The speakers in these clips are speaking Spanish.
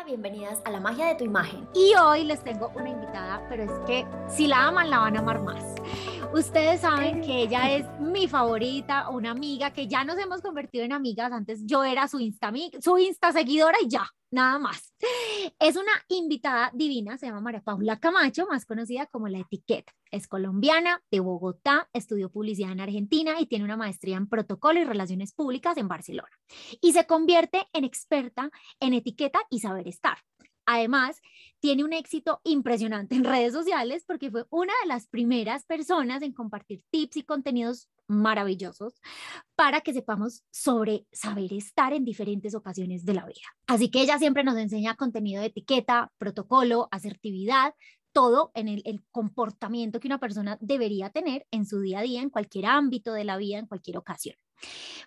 Hola, bienvenidas a la magia de tu imagen. Y hoy les tengo una invitada, pero es que si la aman, la van a amar más. Ustedes saben que ella es mi favorita, una amiga que ya nos hemos convertido en amigas. Antes yo era su Insta, su Insta seguidora y ya, nada más. Es una invitada divina, se llama María Paula Camacho, más conocida como La Etiqueta. Es colombiana, de Bogotá, estudió publicidad en Argentina y tiene una maestría en protocolo y relaciones públicas en Barcelona. Y se convierte en experta en etiqueta y saber estar. Además, tiene un éxito impresionante en redes sociales porque fue una de las primeras personas en compartir tips y contenidos maravillosos para que sepamos sobre saber estar en diferentes ocasiones de la vida. Así que ella siempre nos enseña contenido de etiqueta, protocolo, asertividad, todo en el, comportamiento que una persona debería tener en su día a día, en cualquier ámbito de la vida, en cualquier ocasión.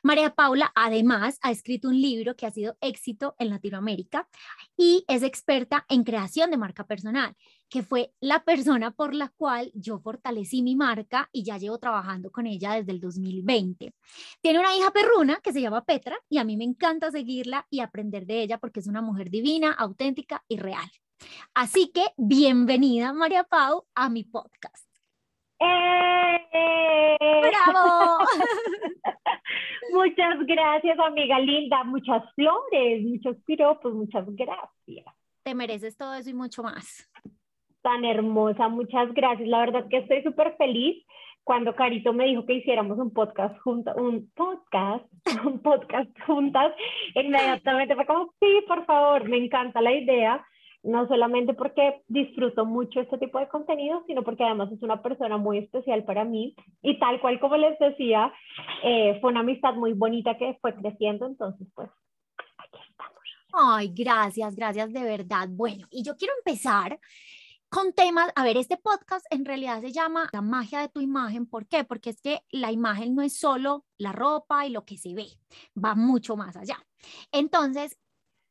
María Paula además ha escrito un libro que ha sido éxito en Latinoamérica y es experta en creación de marca personal, que fue la persona por la cual yo fortalecí mi marca y ya llevo trabajando con ella desde el 2020. Tiene una hija perruna que se llama Petra y a mí me encanta seguirla y aprender de ella porque es una mujer divina, auténtica y real. Así que bienvenida María Pau a mi podcast. ¡Eh! ¡Bravo! muchas gracias, amiga linda. Muchas flores, muchos piropos, muchas gracias. Te mereces todo eso y mucho más. Tan hermosa, muchas gracias. La verdad que estoy súper feliz. Cuando Carito me dijo que hiciéramos un podcast juntas, un podcast, un podcast juntas, inmediatamente fue como, sí, por favor, me encanta la idea no solamente porque disfruto mucho este tipo de contenido, sino porque además es una persona muy especial para mí y tal cual como les decía, eh, fue una amistad muy bonita que fue creciendo, entonces pues aquí estamos. Ay, gracias, gracias de verdad. Bueno, y yo quiero empezar con temas, a ver, este podcast en realidad se llama La magia de tu imagen, ¿por qué? Porque es que la imagen no es solo la ropa y lo que se ve, va mucho más allá. Entonces,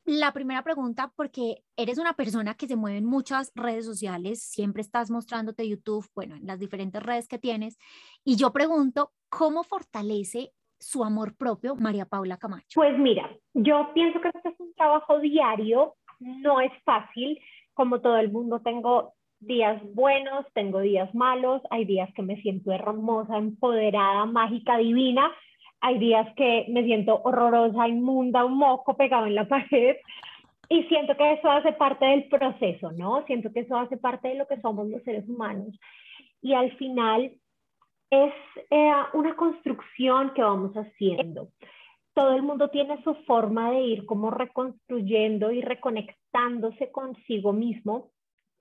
la primera pregunta, porque eres una persona que se mueve en muchas redes sociales, siempre estás mostrándote YouTube, bueno, en las diferentes redes que tienes, y yo pregunto, ¿cómo fortalece su amor propio María Paula Camacho? Pues mira, yo pienso que este es un trabajo diario, no es fácil, como todo el mundo tengo días buenos, tengo días malos, hay días que me siento hermosa, empoderada, mágica, divina, hay días que me siento horrorosa, inmunda, un moco pegado en la pared. Y siento que eso hace parte del proceso, ¿no? Siento que eso hace parte de lo que somos los seres humanos. Y al final es eh, una construcción que vamos haciendo. Todo el mundo tiene su forma de ir como reconstruyendo y reconectándose consigo mismo.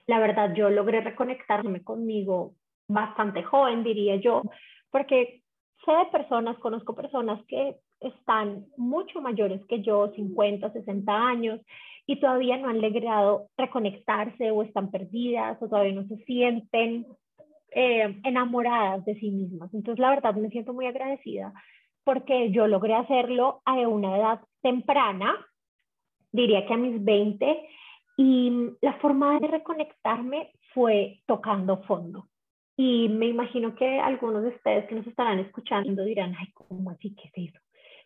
La verdad, yo logré reconectarme conmigo bastante joven, diría yo, porque sé de personas, conozco personas que están mucho mayores que yo, 50, 60 años, y todavía no han logrado reconectarse o están perdidas o todavía no se sienten eh, enamoradas de sí mismas. Entonces, la verdad, me siento muy agradecida porque yo logré hacerlo a una edad temprana, diría que a mis 20, y la forma de reconectarme fue tocando fondo. Y me imagino que algunos de ustedes que nos estarán escuchando dirán, ay, ¿cómo así? ¿Qué es eso?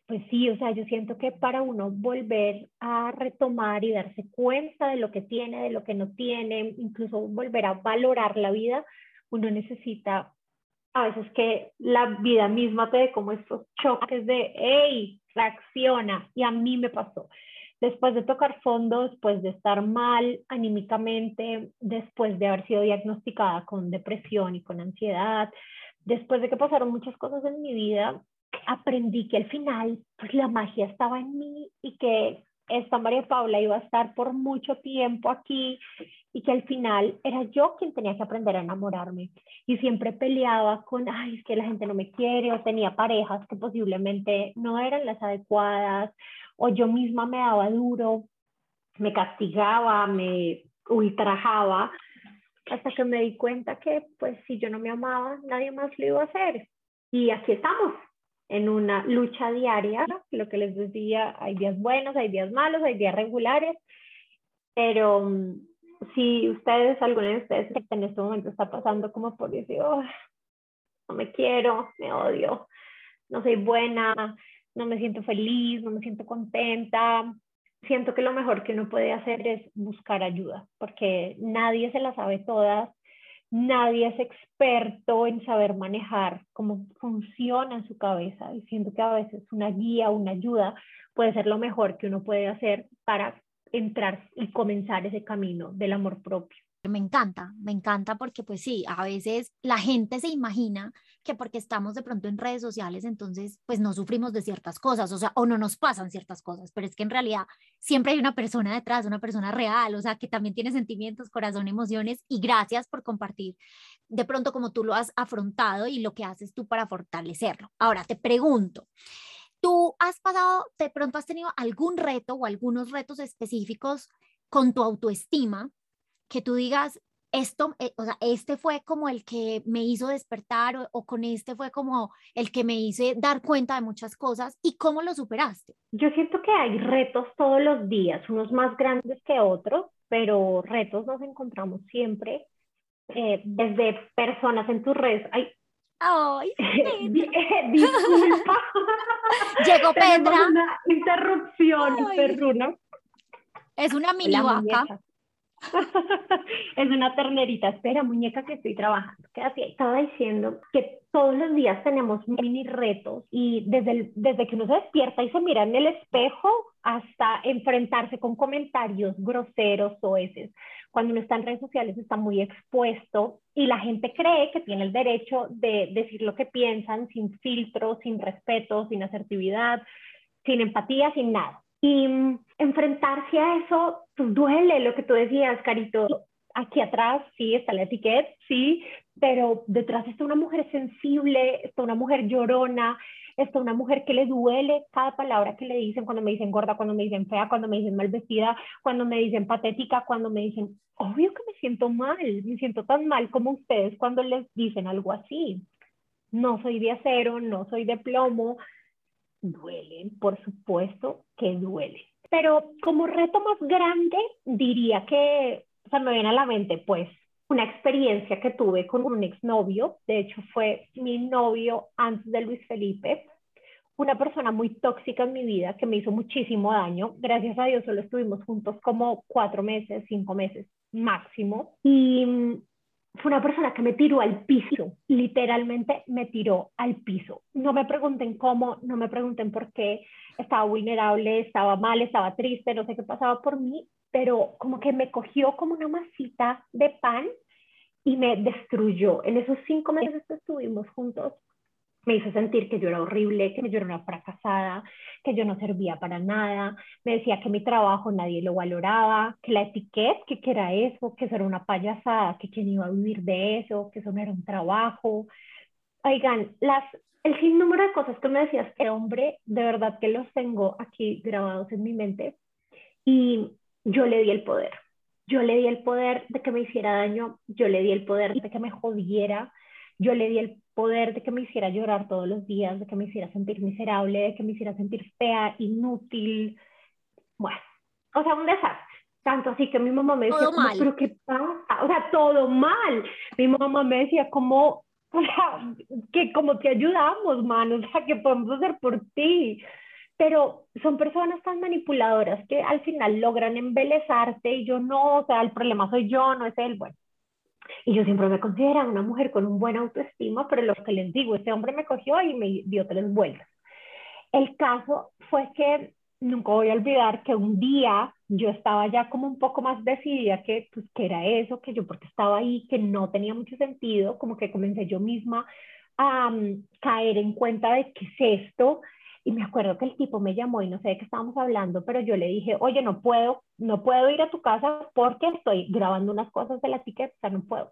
Pues sí, o sea, yo siento que para uno volver a retomar y darse cuenta de lo que tiene, de lo que no tiene, incluso volver a valorar la vida, uno necesita a veces que la vida misma te dé como estos choques de, hey, reacciona. Y a mí me pasó después de tocar fondo, después de estar mal anímicamente, después de haber sido diagnosticada con depresión y con ansiedad, después de que pasaron muchas cosas en mi vida, aprendí que al final pues la magia estaba en mí y que esta María Paula iba a estar por mucho tiempo aquí y que al final era yo quien tenía que aprender a enamorarme. Y siempre peleaba con, ay, es que la gente no me quiere o tenía parejas que posiblemente no eran las adecuadas o yo misma me daba duro, me castigaba, me ultrajaba, hasta que me di cuenta que pues si yo no me amaba, nadie más lo iba a hacer. Y aquí estamos, en una lucha diaria, lo que les decía, hay días buenos, hay días malos, hay días regulares, pero mm, si ustedes, alguno de ustedes en este momento está pasando como por decir, oh, no me quiero, me odio, no soy buena, no me siento feliz, no me siento contenta, siento que lo mejor que uno puede hacer es buscar ayuda, porque nadie se la sabe todas, nadie es experto en saber manejar cómo funciona su cabeza y siento que a veces una guía, una ayuda puede ser lo mejor que uno puede hacer para entrar y comenzar ese camino del amor propio. Me encanta, me encanta porque pues sí, a veces la gente se imagina que porque estamos de pronto en redes sociales, entonces pues no sufrimos de ciertas cosas, o sea, o no nos pasan ciertas cosas, pero es que en realidad siempre hay una persona detrás, una persona real, o sea, que también tiene sentimientos, corazón, emociones y gracias por compartir de pronto como tú lo has afrontado y lo que haces tú para fortalecerlo. Ahora te pregunto, ¿tú has pasado, de pronto has tenido algún reto o algunos retos específicos con tu autoestima que tú digas, esto, eh, o sea, este fue como el que me hizo despertar o, con este fue como el que me hizo dar cuenta de muchas cosas y cómo lo superaste? Yo siento que hay retos todos los días, unos más grandes que otros, pero retos nos encontramos siempre, eh, desde personas en tus redes. Ay, Ay, disculpa. Llegó Pedra. Una interrupción, Perruna. Es una mini vaca. es una ternerita. Espera, muñeca, que estoy trabajando. Quédate ahí. Estaba diciendo que todos los días tenemos mini retos y desde, desde que uno se despierta y se mira en el espejo hasta enfrentarse con comentarios groseros o esos. Cuando uno está en redes sociales está muy expuesto y la gente cree que tiene el derecho de decir lo que piensan sin filtro, sin respeto, sin asertividad, sin empatía, sin nada. Y mm, enfrentarse a eso pues duele, lo que tú decías, Carito. Aquí atrás sí está la etiqueta, sí, pero detrás está una mujer sensible, está una mujer llorona, está una mujer que le duele cada palabra que le dicen cuando me dicen gorda, cuando me dicen fea, cuando me dicen mal vestida, cuando me dicen patética, cuando me dicen, obvio que me siento mal, me siento tan mal como ustedes cuando les dicen algo así. No soy de acero, no soy de plomo, duelen, por supuesto que duele. Pero como reto más grande, diría que, o sea, me viene a la mente, pues, una experiencia que tuve con un exnovio, de hecho fue mi novio antes de Luis Felipe, una persona muy tóxica en mi vida que me hizo muchísimo daño. Gracias a Dios solo estuvimos juntos como cuatro meses, cinco meses máximo. Y fue una persona que me tiró al piso, literalmente me tiró al piso. No me pregunten cómo, no me pregunten por qué, estaba vulnerable, estaba mal, estaba triste, no sé qué pasaba por mí, pero como que me cogió como una masita de pan y me destruyó. En esos cinco meses que estuvimos juntos, me hizo sentir que yo era horrible, que yo era una fracasada, que yo no servía para nada, me decía que mi trabajo nadie lo valoraba, que la etiqueta, que, que era eso, que eso era una payasada, que quién iba a vivir de eso, que eso no era un trabajo. Oigan, las, el sinnúmero de cosas que me decías, hombre, de verdad que los tengo aquí grabados en mi mente y yo le di el poder. Yo le di el poder de que me hiciera daño, yo le di el poder de que me jodiera, yo le di el poder de que me hiciera llorar todos los días, de que me hiciera sentir miserable, de que me hiciera sentir fea, inútil. Bueno, o sea, un desastre. Tanto así que mi mamá me decía, pero ¿qué pasa? O sea, todo mal. Mi mamá me decía, como, o sea, que como te ayudamos, man, o sea, que podemos hacer por ti. Pero son personas tan manipuladoras que al final logran embelezarte y yo no, o sea, el problema soy yo, no es él. Bueno, y yo siempre me consideraba una mujer con un buen autoestima, pero lo que les digo, este hombre me cogió y me dio tres vueltas. El caso fue que nunca voy a olvidar que un día yo estaba ya como un poco más decidida que, pues, que era eso, que yo porque estaba ahí, que no tenía mucho sentido, como que comencé yo misma a mm, caer en cuenta de qué es esto, y me acuerdo que el tipo me llamó y no sé de qué estábamos hablando, pero yo le dije, oye, no puedo, no puedo ir a tu casa porque estoy grabando unas cosas de la etiqueta, o sea, no puedo.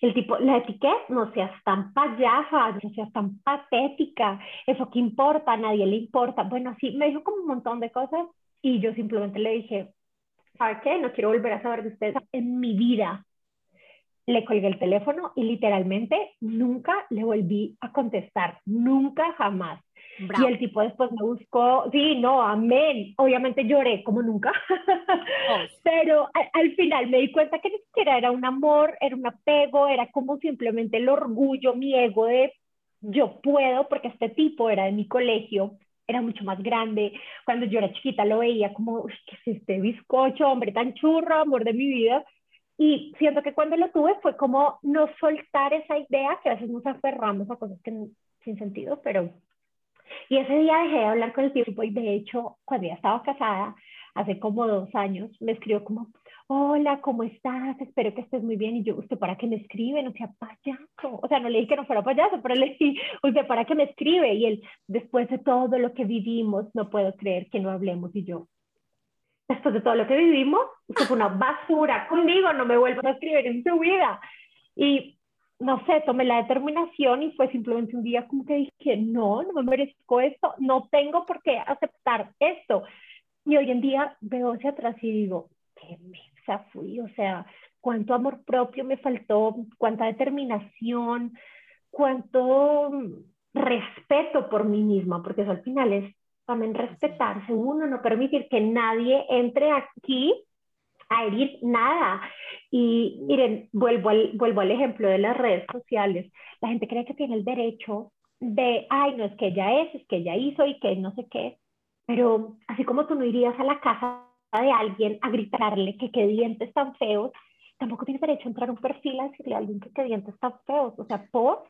El tipo, la etiqueta, no seas tan payasa, no seas tan patética, eso que importa, a nadie le importa. Bueno, así me dijo como un montón de cosas y yo simplemente le dije, ¿sabes qué? No quiero volver a saber de ustedes en mi vida. Le colgué el teléfono y literalmente nunca le volví a contestar, nunca jamás. Y el tipo después me buscó, sí, no, amén. Obviamente lloré como nunca, oh. pero al, final me di cuenta que ni siquiera era un amor, era un apego, era como simplemente el orgullo, mi ego de yo puedo, porque este tipo era de mi colegio era mucho más grande. Cuando yo era chiquita lo veía como, ¿qué es este bizcocho, hombre tan churro, amor de mi vida? Y siento que cuando lo tuve fue como no soltar esa idea, que a veces nos aferramos a cosas que sin sentido, pero... Y ese día dejé de hablar con el tipo y de hecho, cuando ya estaba casada, hace como dos años, me escribió como, hola, ¿cómo estás? Espero que estés muy bien. Y yo, ¿usted para qué me escribe? No sea payaso. O sea, no le dije que no fuera payaso, pero le dije, ¿usted para qué me escribe? Y él, después de todo lo que vivimos, no puedo creer que no hablemos. Y yo, después de todo lo que vivimos, usted fue una basura conmigo, no me vuelvas a escribir en su vida. Y no sé, tomé la determinación y fue simplemente un día como que dije, no, no me merezco esto, no tengo por qué aceptar esto. Y hoy en día veo hacia atrás y digo, qué mesa fui, o sea, cuánto amor propio me faltó, cuánta determinación, cuánto respeto por mí misma, porque eso al final es también respetarse uno, no permitir que nadie entre aquí a herir nada. Y miren, vuelvo al, vuelvo al ejemplo de las redes sociales. La gente cree que tiene el derecho de, ay, no es que ella es, es que ella hizo y que no sé qué. Pero así como tú no irías a la casa de alguien a gritarle que qué dientes tan feos, tampoco tienes derecho a entrar a un perfil a decirle a alguien que qué dientes tan feos. O sea, por...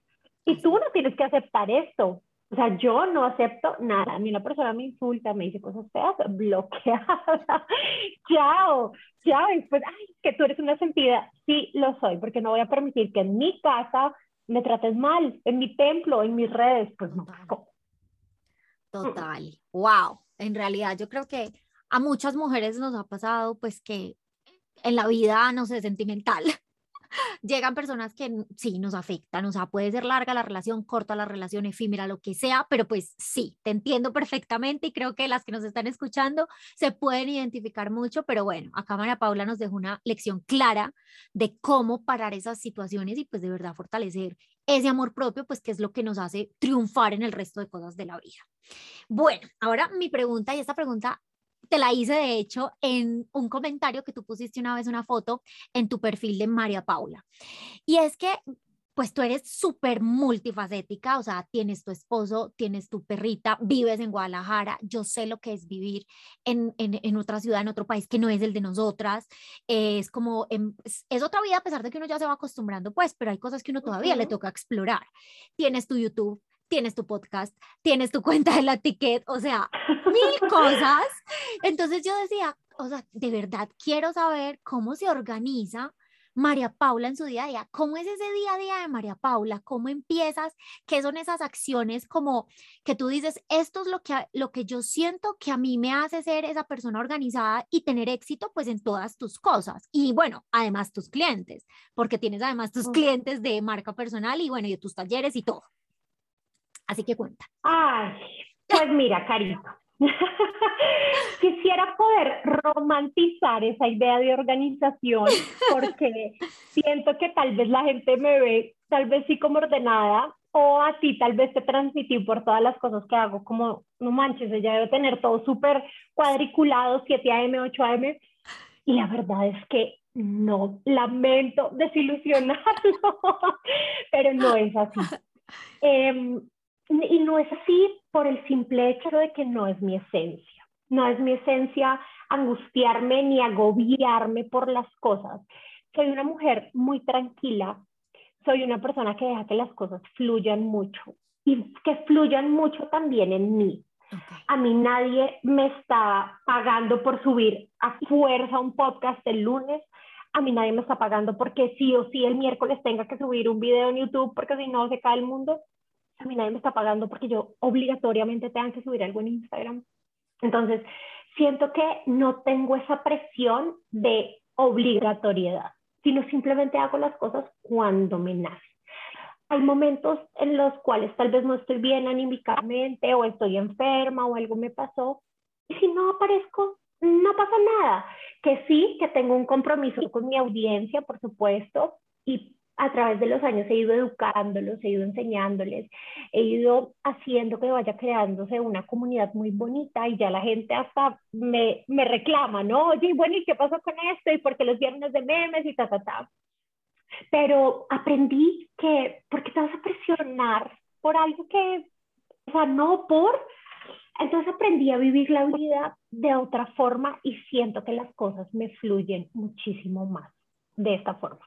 Y tú no tienes que aceptar esto. O sea, yo no acepto nada. A mí una persona me insulta, me dice cosas feas, bloqueada. chao, chao. Y después, ay, que tú eres una sentida. Sí, lo soy, porque no voy a permitir que en mi casa me trates mal, en mi templo, en mis redes. Pues no. Total. Wow. En realidad, yo creo que a muchas mujeres nos ha pasado, pues, que en la vida, no sé, sentimental, llegan personas que sí nos afectan, o sea, puede ser larga la relación, corta la relación, efímera, lo que sea, pero pues sí, te entiendo perfectamente y creo que las que nos están escuchando se pueden identificar mucho, pero bueno, acá María Paula nos dejó una lección clara de cómo parar esas situaciones y pues de verdad fortalecer ese amor propio, pues que es lo que nos hace triunfar en el resto de cosas de la vida. Bueno, ahora mi pregunta, y esta pregunta te la hice de hecho en un comentario que tú pusiste una vez una foto en tu perfil de María Paula. Y es que pues tú eres súper multifacética, o sea, tienes tu esposo, tienes tu perrita, vives en Guadalajara, yo sé lo que es vivir en, en, otra ciudad, en otro país que no es el de nosotras, es como, es, otra vida a pesar de que uno ya se va acostumbrando, pues, pero hay cosas que uno todavía le toca explorar. Tienes tu YouTube, tienes tu podcast, tienes tu cuenta de la ticket, o sea, mil cosas. Entonces yo decía, o sea, de verdad quiero saber cómo se organiza María Paula en su día a día. ¿Cómo es ese día a día de María Paula? ¿Cómo empiezas? ¿Qué son esas acciones como que tú dices, esto es lo que, lo que yo siento que a mí me hace ser esa persona organizada y tener éxito pues en todas tus cosas? Y bueno, además tus clientes, porque tienes además tus clientes de marca personal y bueno, y tus talleres y todo. Así que cuenta. Ay, pues mira, Carito. Quisiera poder romantizar esa idea de organización porque siento que tal vez la gente me ve tal vez sí como ordenada o a ti tal vez te transmití por todas las cosas que hago como, no manches, ella debe tener todo súper cuadriculado, 7 AM, 8 AM y la verdad es que no, lamento desilusionarlo, pero no es así. Eh, y no es así por el simple hecho de que no es mi esencia. No es mi esencia angustiarme ni agobiarme por las cosas. Soy una mujer muy tranquila. Soy una persona que deja que las cosas fluyan mucho y que fluyan mucho también en mí. A mí nadie me está pagando por subir a fuerza un podcast el lunes. A mí nadie me está pagando porque sí o sí el miércoles tenga que subir un video en YouTube porque si no se cae el mundo a mí nadie me está pagando porque yo obligatoriamente tengo que subir algo en Instagram. Entonces, siento que no tengo esa presión de obligatoriedad, sino simplemente hago las cosas cuando me nace. Hay momentos en los cuales tal vez no estoy bien anímicamente o estoy enferma o algo me pasó. Y si no aparezco, no pasa nada. Que sí, que tengo un compromiso con mi audiencia, por supuesto, y a través de los años he ido educándolos, he ido enseñándoles, he ido haciendo que vaya creándose una comunidad muy bonita y ya la gente hasta me, me reclama, ¿no? Oye, bueno, ¿y qué pasó con esto? ¿Y por qué los viernes de memes y ta, ta, ta? Pero aprendí que, ¿por qué te vas a presionar por algo que, o sea, no por, Entonces aprendí a vivir la vida de otra forma y siento que las cosas me fluyen muchísimo más de esta forma.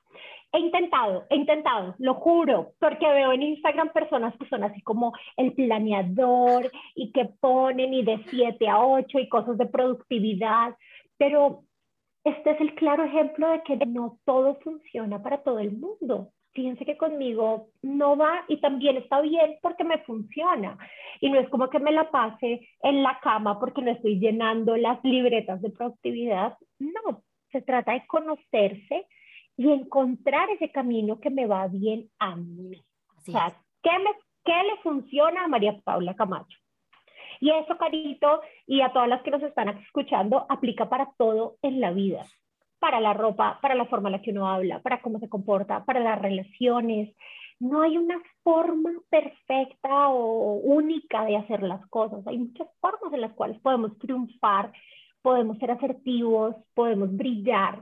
He intentado, he intentado, lo juro, porque veo en Instagram personas que son así como el planeador y que ponen y de 7 a 8 y cosas de productividad, pero este es el claro ejemplo de que no todo funciona para todo el mundo. Fíjense que conmigo no va y también está bien porque me funciona. Y no es como que me la pase en la cama porque no estoy llenando las libretas de productividad. No, se trata de conocerse y encontrar ese camino que me va bien a mí. o sea, ¿qué, me, ¿qué le funciona a María Paula Camacho? Y eso, Carito, y a todas las que nos están escuchando, aplica para todo en la vida. Para la ropa, para la forma en la que uno habla, para cómo se comporta, para las relaciones. No hay una forma perfecta o única de hacer las cosas. Hay muchas formas en las cuales podemos triunfar, podemos ser asertivos, podemos brillar,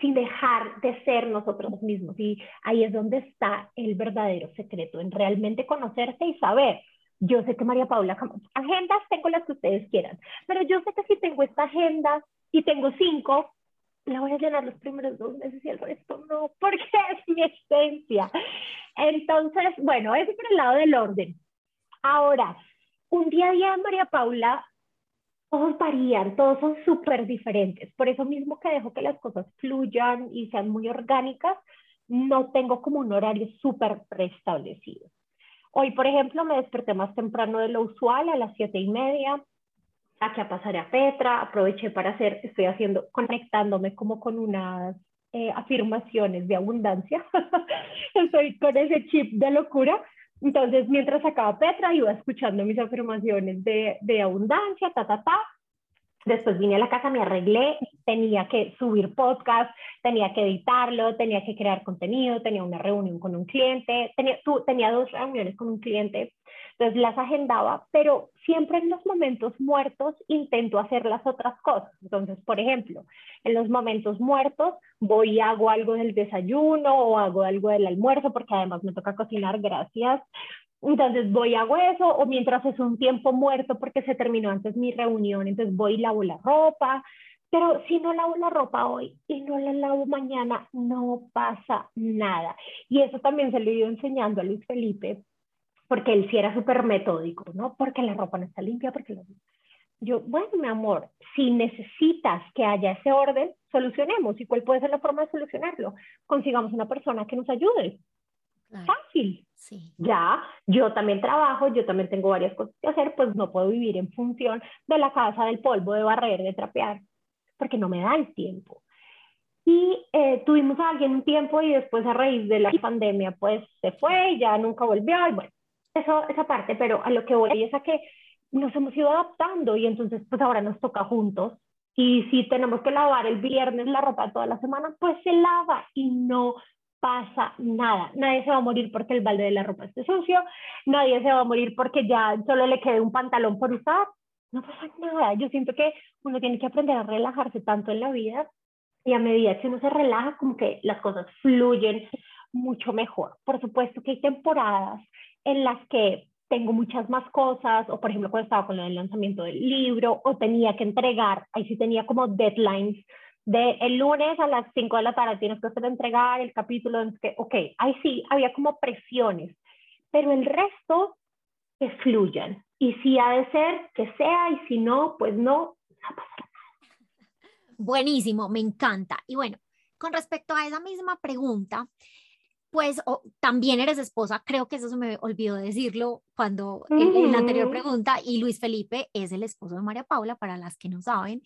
sin dejar de ser nosotros mismos. Y ahí es donde está el verdadero secreto, en realmente conocerse y saber. Yo sé que María Paula, agendas tengo las que ustedes quieran, pero yo sé que si tengo esta agenda y tengo cinco, la voy a llenar los primeros dos meses y el resto no, porque es mi esencia. Entonces, bueno, eso por el lado del orden. Ahora, un día a día María Paula todos varían, todos son súper diferentes. Por eso mismo que dejo que las cosas fluyan y sean muy orgánicas, no tengo como un horario súper preestablecido. Hoy, por ejemplo, me desperté más temprano de lo usual, a las siete y media, aquí a pasar a Petra, aproveché para hacer, estoy haciendo, conectándome como con unas eh, afirmaciones de abundancia. estoy con ese chip de locura entonces, mientras sacaba Petra, iba escuchando mis afirmaciones de, de abundancia, ta, ta, ta. Después vine a la casa, me arreglé, tenía que subir podcast, tenía que editarlo, tenía que crear contenido, tenía una reunión con un cliente, tenía, tú, tenía dos reuniones con un cliente entonces las agendaba, pero siempre en los momentos muertos intento hacer las otras cosas. Entonces, por ejemplo, en los momentos muertos voy y hago algo del desayuno o hago algo del almuerzo, porque además me toca cocinar, gracias. Entonces voy y hago eso, o mientras es un tiempo muerto porque se terminó antes mi reunión, entonces voy y lavo la ropa. Pero si no lavo la ropa hoy y no la lavo mañana, no pasa nada. Y eso también se lo he enseñando a Luis Felipe, porque él sí era súper metódico, ¿no? Porque la ropa no está limpia, porque Yo, bueno, mi amor, si necesitas que haya ese orden, solucionemos. ¿Y cuál puede ser la forma de solucionarlo? Consigamos una persona que nos ayude. Fácil. Sí. Ya, yo también trabajo, yo también tengo varias cosas que hacer, pues no puedo vivir en función de la casa, del polvo, de barrer, de trapear, porque no me da el tiempo. Y eh, tuvimos a alguien un tiempo y después a raíz de la pandemia, pues se fue y ya nunca volvió. Y bueno, eso, esa parte, pero a lo que voy es a que nos hemos ido adaptando y entonces pues ahora nos toca juntos. Y si tenemos que lavar el viernes la ropa toda la semana, pues se lava y no pasa nada. Nadie se va a morir porque el balde de la ropa esté sucio, nadie se va a morir porque ya solo le quede un pantalón por usar. No pasa nada. Yo siento que uno tiene que aprender a relajarse tanto en la vida y a medida que uno se relaja, como que las cosas fluyen mucho mejor. Por supuesto que hay temporadas en las que tengo muchas más cosas, o por ejemplo cuando estaba con el lanzamiento del libro, o tenía que entregar, ahí sí tenía como deadlines de el lunes a las 5 de la tarde tienes que hacer entregar el capítulo, que, ok, ahí sí había como presiones, pero el resto que fluyan. Y si ha de ser, que sea, y si no, pues no, no pasa nada. Buenísimo, me encanta. Y bueno, con respecto a esa misma pregunta, pues también eres esposa, creo que eso se me olvidó decirlo cuando en, la anterior pregunta, y Luis Felipe es el esposo de María Paula, para las que no saben.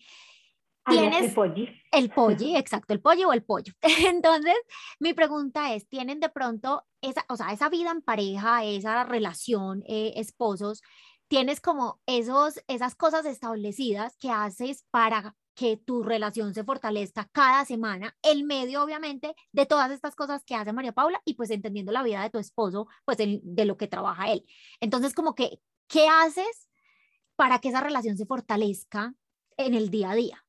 Tienes el pollo. El pollo, exacto, el pollo o el pollo. Entonces, mi pregunta es, ¿tienen de pronto esa, o sea, esa vida en pareja, esa relación, eh, esposos, tienes como esos, esas cosas establecidas que haces para que tu relación se fortalezca cada semana, en medio obviamente de todas estas cosas que hace María Paula y pues entendiendo la vida de tu esposo, pues de lo que trabaja él. Entonces, como que, ¿qué haces para que esa relación se fortalezca en el día a día?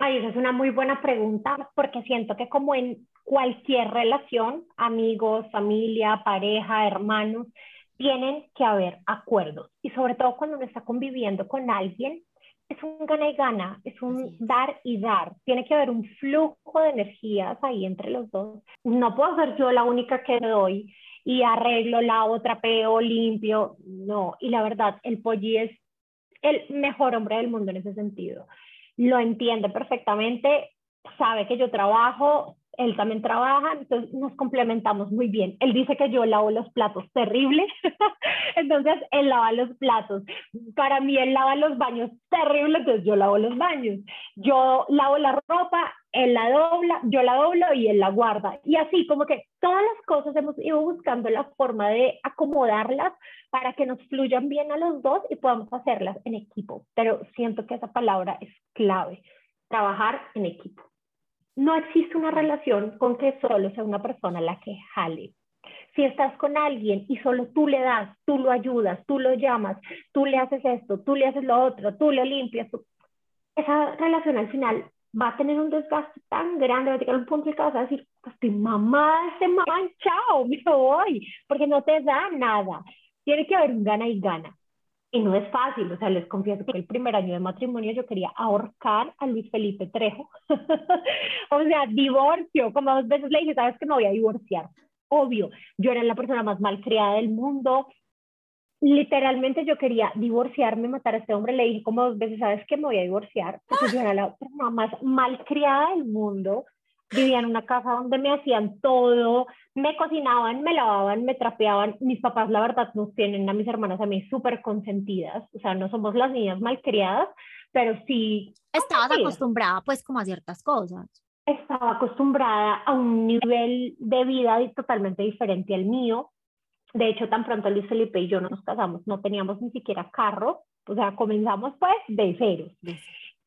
Ay, esa es una muy buena pregunta porque siento que como en cualquier relación, amigos, familia, pareja, hermanos, tienen que haber acuerdos y sobre todo cuando uno está conviviendo con alguien, es un gana y gana, es un dar y dar. Tiene que haber un flujo de energías ahí entre los dos. No puedo ser yo la única que doy y arreglo, lavo, trapeo, limpio. No, y la verdad, el Polly es el mejor hombre del mundo en ese sentido. Lo entiende perfectamente, sabe que yo trabajo, él también trabaja, entonces nos complementamos muy bien. Él dice que yo lavo los platos terrible, entonces él lava los platos. Para mí él lava los baños terrible, entonces yo lavo los baños. Yo lavo la ropa, él la dobla, yo la doblo y él la guarda. Y así como que todas las cosas hemos ido buscando la forma de acomodarlas para que nos fluyan bien a los dos y podamos hacerlas en equipo. Pero siento que esa palabra es clave, trabajar en equipo no existe una relación con que solo sea una persona la que jale. Si estás con alguien y solo tú le das, tú lo ayudas, tú lo llamas, tú le haces esto, tú le haces lo otro, tú le limpias, esa relación al final va a tener un desgaste tan grande, va a llegar un punto en que vas a decir, estoy mamá, este mamá, chao, me voy, porque no te da nada. Tiene que haber un gana y gana. Y no es fácil, o sea, les confieso que el primer año de matrimonio yo quería ahorcar a Luis Felipe Trejo. o sea, divorcio, como dos veces le dije, sabes que me voy a divorciar. Obvio, yo era la persona más malcriada del mundo. Literalmente yo quería divorciarme, matar a este hombre. Le dije como dos veces, sabes que me voy a divorciar. Porque yo era la persona más malcriada del mundo vivía en una casa donde me hacían todo, me cocinaban, me lavaban, me trapeaban. Mis papás, la verdad, nos tienen a mis hermanas a mí súper consentidas, o sea, no somos las niñas malcriadas, pero sí. Estabas acostumbrada, pues, como a ciertas cosas. Estaba acostumbrada a un nivel de vida totalmente diferente al mío. De hecho, tan pronto Luis Felipe y yo nos casamos, no teníamos ni siquiera carro, o sea, comenzamos pues de cero.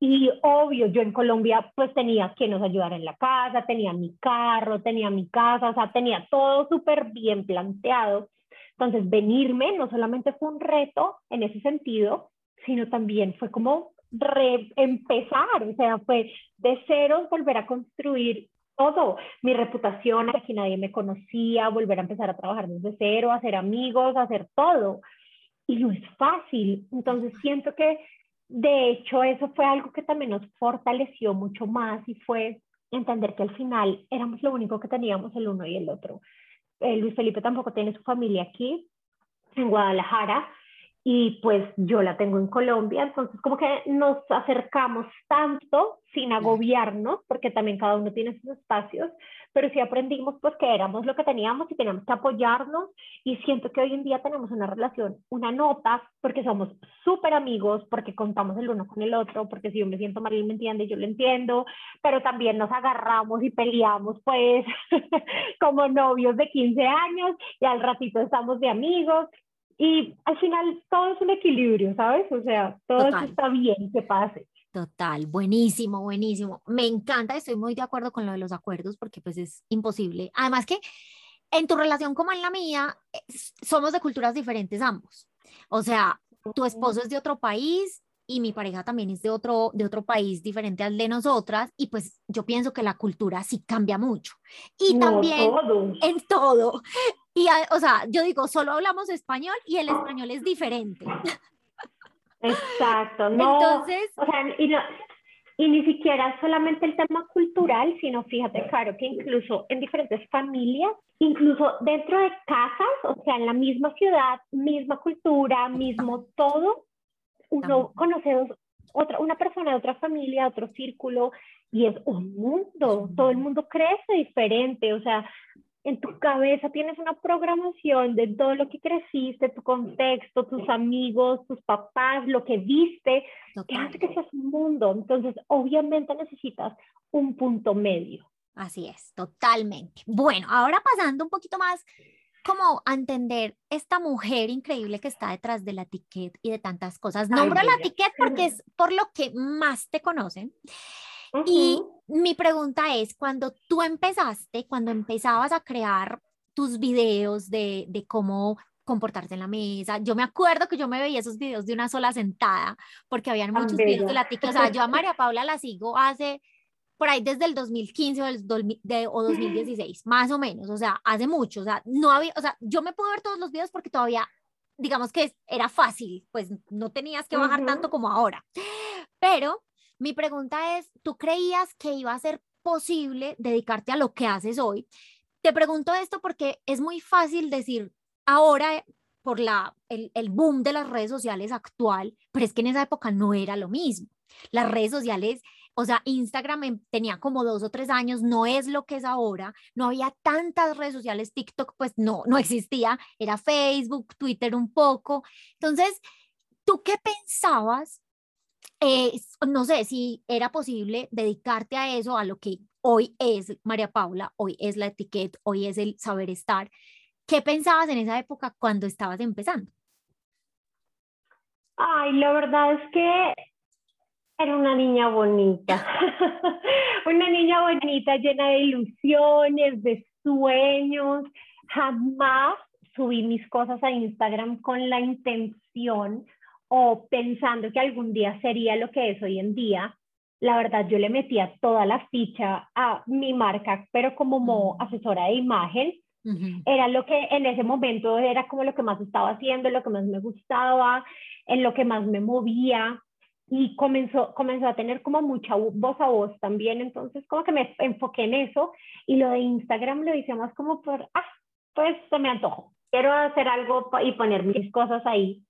Y obvio, yo en Colombia pues tenía que nos ayudar en la casa, tenía mi carro, tenía mi casa, o sea, tenía todo súper bien planteado. Entonces, venirme no solamente fue un reto en ese sentido, sino también fue como reempezar, o sea, fue de cero volver a construir todo, mi reputación, aquí nadie me conocía, volver a empezar a trabajar desde cero, hacer amigos, hacer todo. Y no es fácil. Entonces, siento que de hecho, eso fue algo que también nos fortaleció mucho más y fue entender que al final éramos lo único que teníamos el uno y el otro. Eh, Luis Felipe tampoco tiene su familia aquí, en Guadalajara, y pues yo la tengo en Colombia, entonces como que nos acercamos tanto sin agobiarnos, porque también cada uno tiene sus espacios, pero sí aprendimos pues que éramos lo que teníamos y teníamos que apoyarnos y siento que hoy en día tenemos una relación, una nota, porque somos súper amigos, porque contamos el uno con el otro, porque si yo me siento mal él me entiende, yo lo entiendo, pero también nos agarramos y peleamos pues como novios de 15 años y al ratito estamos de amigos y al final todo es un equilibrio, ¿sabes? O sea, todo está bien que pase. Total, buenísimo, buenísimo. Me encanta, estoy muy de acuerdo con lo de los acuerdos porque pues es imposible. Además que en tu relación como en la mía, somos de culturas diferentes ambos. O sea, tu esposo es de otro país y mi pareja también es de otro, de otro país diferente al de nosotras y pues yo pienso que la cultura sí cambia mucho. Y también en todo. Y, o sea, yo digo, solo hablamos español y el español es diferente. Exacto, no. Entonces, o sea, y, y ni siquiera solamente el tema cultural, sino fíjate, claro, que incluso en diferentes familias, incluso dentro de casas, o sea, en la misma ciudad, misma cultura, mismo todo, uno conoce otra, una persona de otra familia, otro círculo, y es un mundo, todo el mundo crece diferente, o sea, en tu cabeza tienes una programación de todo lo que creciste, tu contexto, tus amigos, tus papás, lo que viste, que hace que seas un mundo. Entonces, obviamente necesitas un punto medio. Así es, totalmente. Bueno, ahora pasando un poquito más como a entender esta mujer increíble que está detrás de la etiqueta y de tantas cosas. Nombro la etiqueta porque es por lo que más te conocen. Y mi pregunta es, cuando tú empezaste, cuando empezabas a crear tus videos de, de cómo comportarte en la mesa. Yo me acuerdo que yo me veía esos videos de una sola sentada, porque habían muchos videos de la tica. O sea, yo a María Paula la sigo hace por ahí desde el 2015 o, el o 2016, más o menos, o sea, hace mucho, o sea, no había, o sea, yo me puedo ver todos los videos porque todavía digamos que era fácil, pues no tenías que bajar tanto como ahora. Pero mi pregunta es, ¿tú creías que iba a ser posible dedicarte a lo que haces hoy? Te pregunto esto porque es muy fácil decir ahora por la, el, el boom de las redes sociales actual, pero es que en esa época no era lo mismo. Las redes sociales o sea, Instagram tenía como dos o tres años, no es lo que es ahora, no había tantas redes sociales, TikTok pues no, no existía, era Facebook, Twitter un poco. Entonces, ¿tú qué pensabas? Eh, no sé si era posible dedicarte a eso, a lo que hoy es María Paula, hoy es la etiqueta, hoy es el saber estar. ¿Qué pensabas en esa época cuando estabas empezando? Ay, la verdad es que era una niña bonita, una niña bonita llena de ilusiones, de sueños. Jamás subí mis cosas a Instagram con la intención o pensando que algún día sería lo que es hoy en día. La verdad, yo le metía toda la ficha a mi marca, pero como asesora de imagen, era lo que en ese momento era como lo que más estaba haciendo, lo que más me gustaba, en lo que más me movía y comenzó, comenzó a tener como mucha voz a voz también, entonces como que me enfoqué en eso y lo de Instagram lo hice más como por, ah, pues se me antojó, quiero hacer algo y poner mis cosas ahí,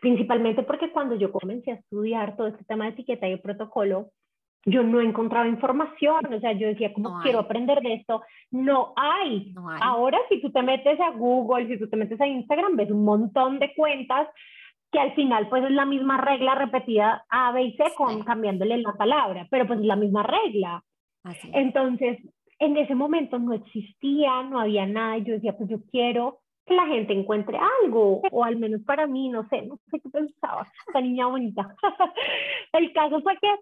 principalmente porque cuando yo comencé a estudiar todo este tema de etiqueta y protocolo, yo no encontraba información, o sea, yo decía, como quiero aprender de esto? No hay. no hay. Ahora, si tú te metes a Google, si tú te metes a Instagram, ves un montón de cuentas que al final pues es la misma regla repetida A, B y C con cambiándole la palabra, pero pues es la misma regla. Entonces, en ese momento no existía, no había nada, y yo decía, pues yo quiero que la gente encuentre algo, o al menos para mí, no sé, no sé qué pensaba, esta niña bonita. el caso fue que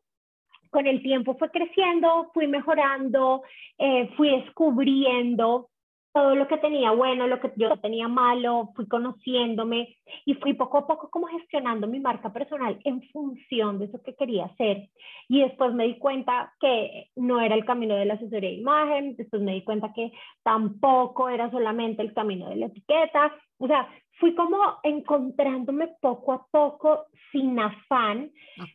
con el tiempo fue creciendo, fui mejorando, eh, fui descubriendo todo lo que tenía bueno, lo que yo tenía malo, fui conociéndome y fui poco a poco como gestionando mi marca personal en función de eso que quería hacer. Y después me di cuenta que no era el camino de la asesoría de imagen, después me di cuenta que tampoco era solamente el camino de la etiqueta. O sea, fui como encontrándome poco a poco sin afán,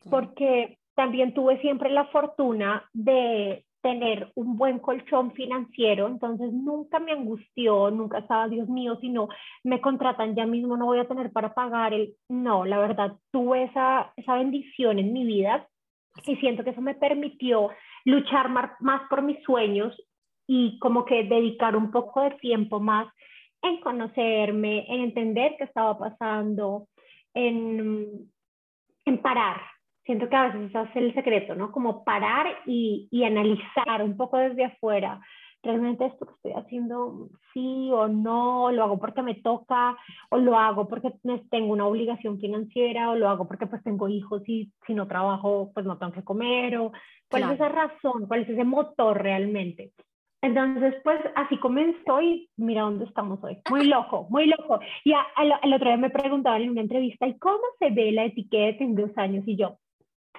porque también tuve siempre la fortuna de tener un buen colchón financiero, entonces nunca me angustió, nunca estaba, Dios mío, si no me contratan ya mismo, no voy a tener para pagar el... No, la verdad, tuve esa, esa bendición en mi vida y siento que eso me permitió luchar más, por mis sueños y como que dedicar un poco de tiempo más en conocerme, en entender qué estaba pasando, en, en parar, siento que a veces eso es el secreto, ¿no? Como parar y, y, analizar un poco desde afuera. ¿Realmente esto que estoy haciendo sí o no? ¿Lo hago porque me toca? ¿O lo hago porque tengo una obligación financiera? ¿O lo hago porque pues tengo hijos y si no trabajo pues no tengo que comer? ¿O cuál es esa razón? ¿Cuál es ese motor realmente? Entonces, pues así comenzó y mira dónde estamos hoy. Muy loco, muy loco. Y el otro día me preguntaban en una entrevista, ¿y cómo se ve la etiqueta en dos años? Y yo,